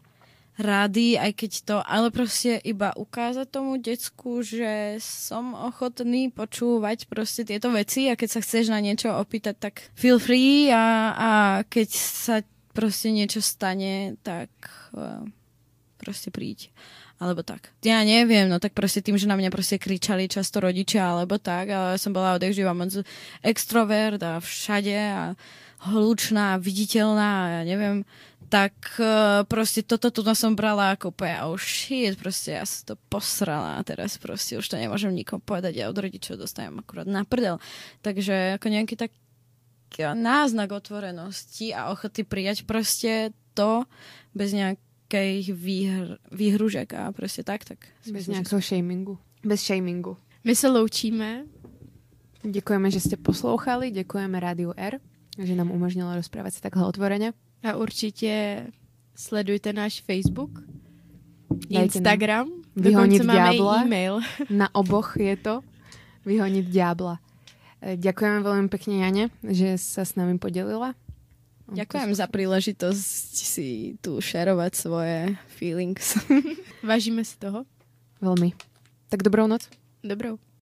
rady, aj keď to, ale proste iba ukázať tomu decku, že som ochotný počúvať proste tieto veci a keď sa chceš na niečo opýtať, tak feel free a, a keď sa proste niečo stane, tak uh, proste príď. Alebo tak. Ja neviem, no tak proste tým, že na mňa proste kričali často rodičia, alebo tak, ale som bola odek živa moc extrovert a všade a hlučná, viditeľná ja neviem, tak uh, proste toto tu som brala ako úplne oh shit, proste ja som to posrala a teraz proste už to nemôžem nikomu povedať, ja od rodičov dostajem akurát na prdel. Takže ako nejaký tak náznak otvorenosti a ochoty prijať proste to bez nejakých výhr, výhružek a proste tak, tak.
Bez nejakého shamingu. Bez shamingu.
My se loučíme.
Děkujeme, že jste poslouchali, děkujeme Rádiu R, že nám umožnilo rozprávať sa takhle otvorene.
A určitě sledujte náš Facebook,
Dajte
Instagram, máme i
diabla.
e-mail.
Na oboch je to vyhoniť diabla. E, Ďakujeme veľmi pekne, Jane, že sa s nami podelila.
Ďakujem za príležitosť si tu šerovať svoje feelings.
Vážíme si toho.
Veľmi. Tak dobrou noc.
Dobrou.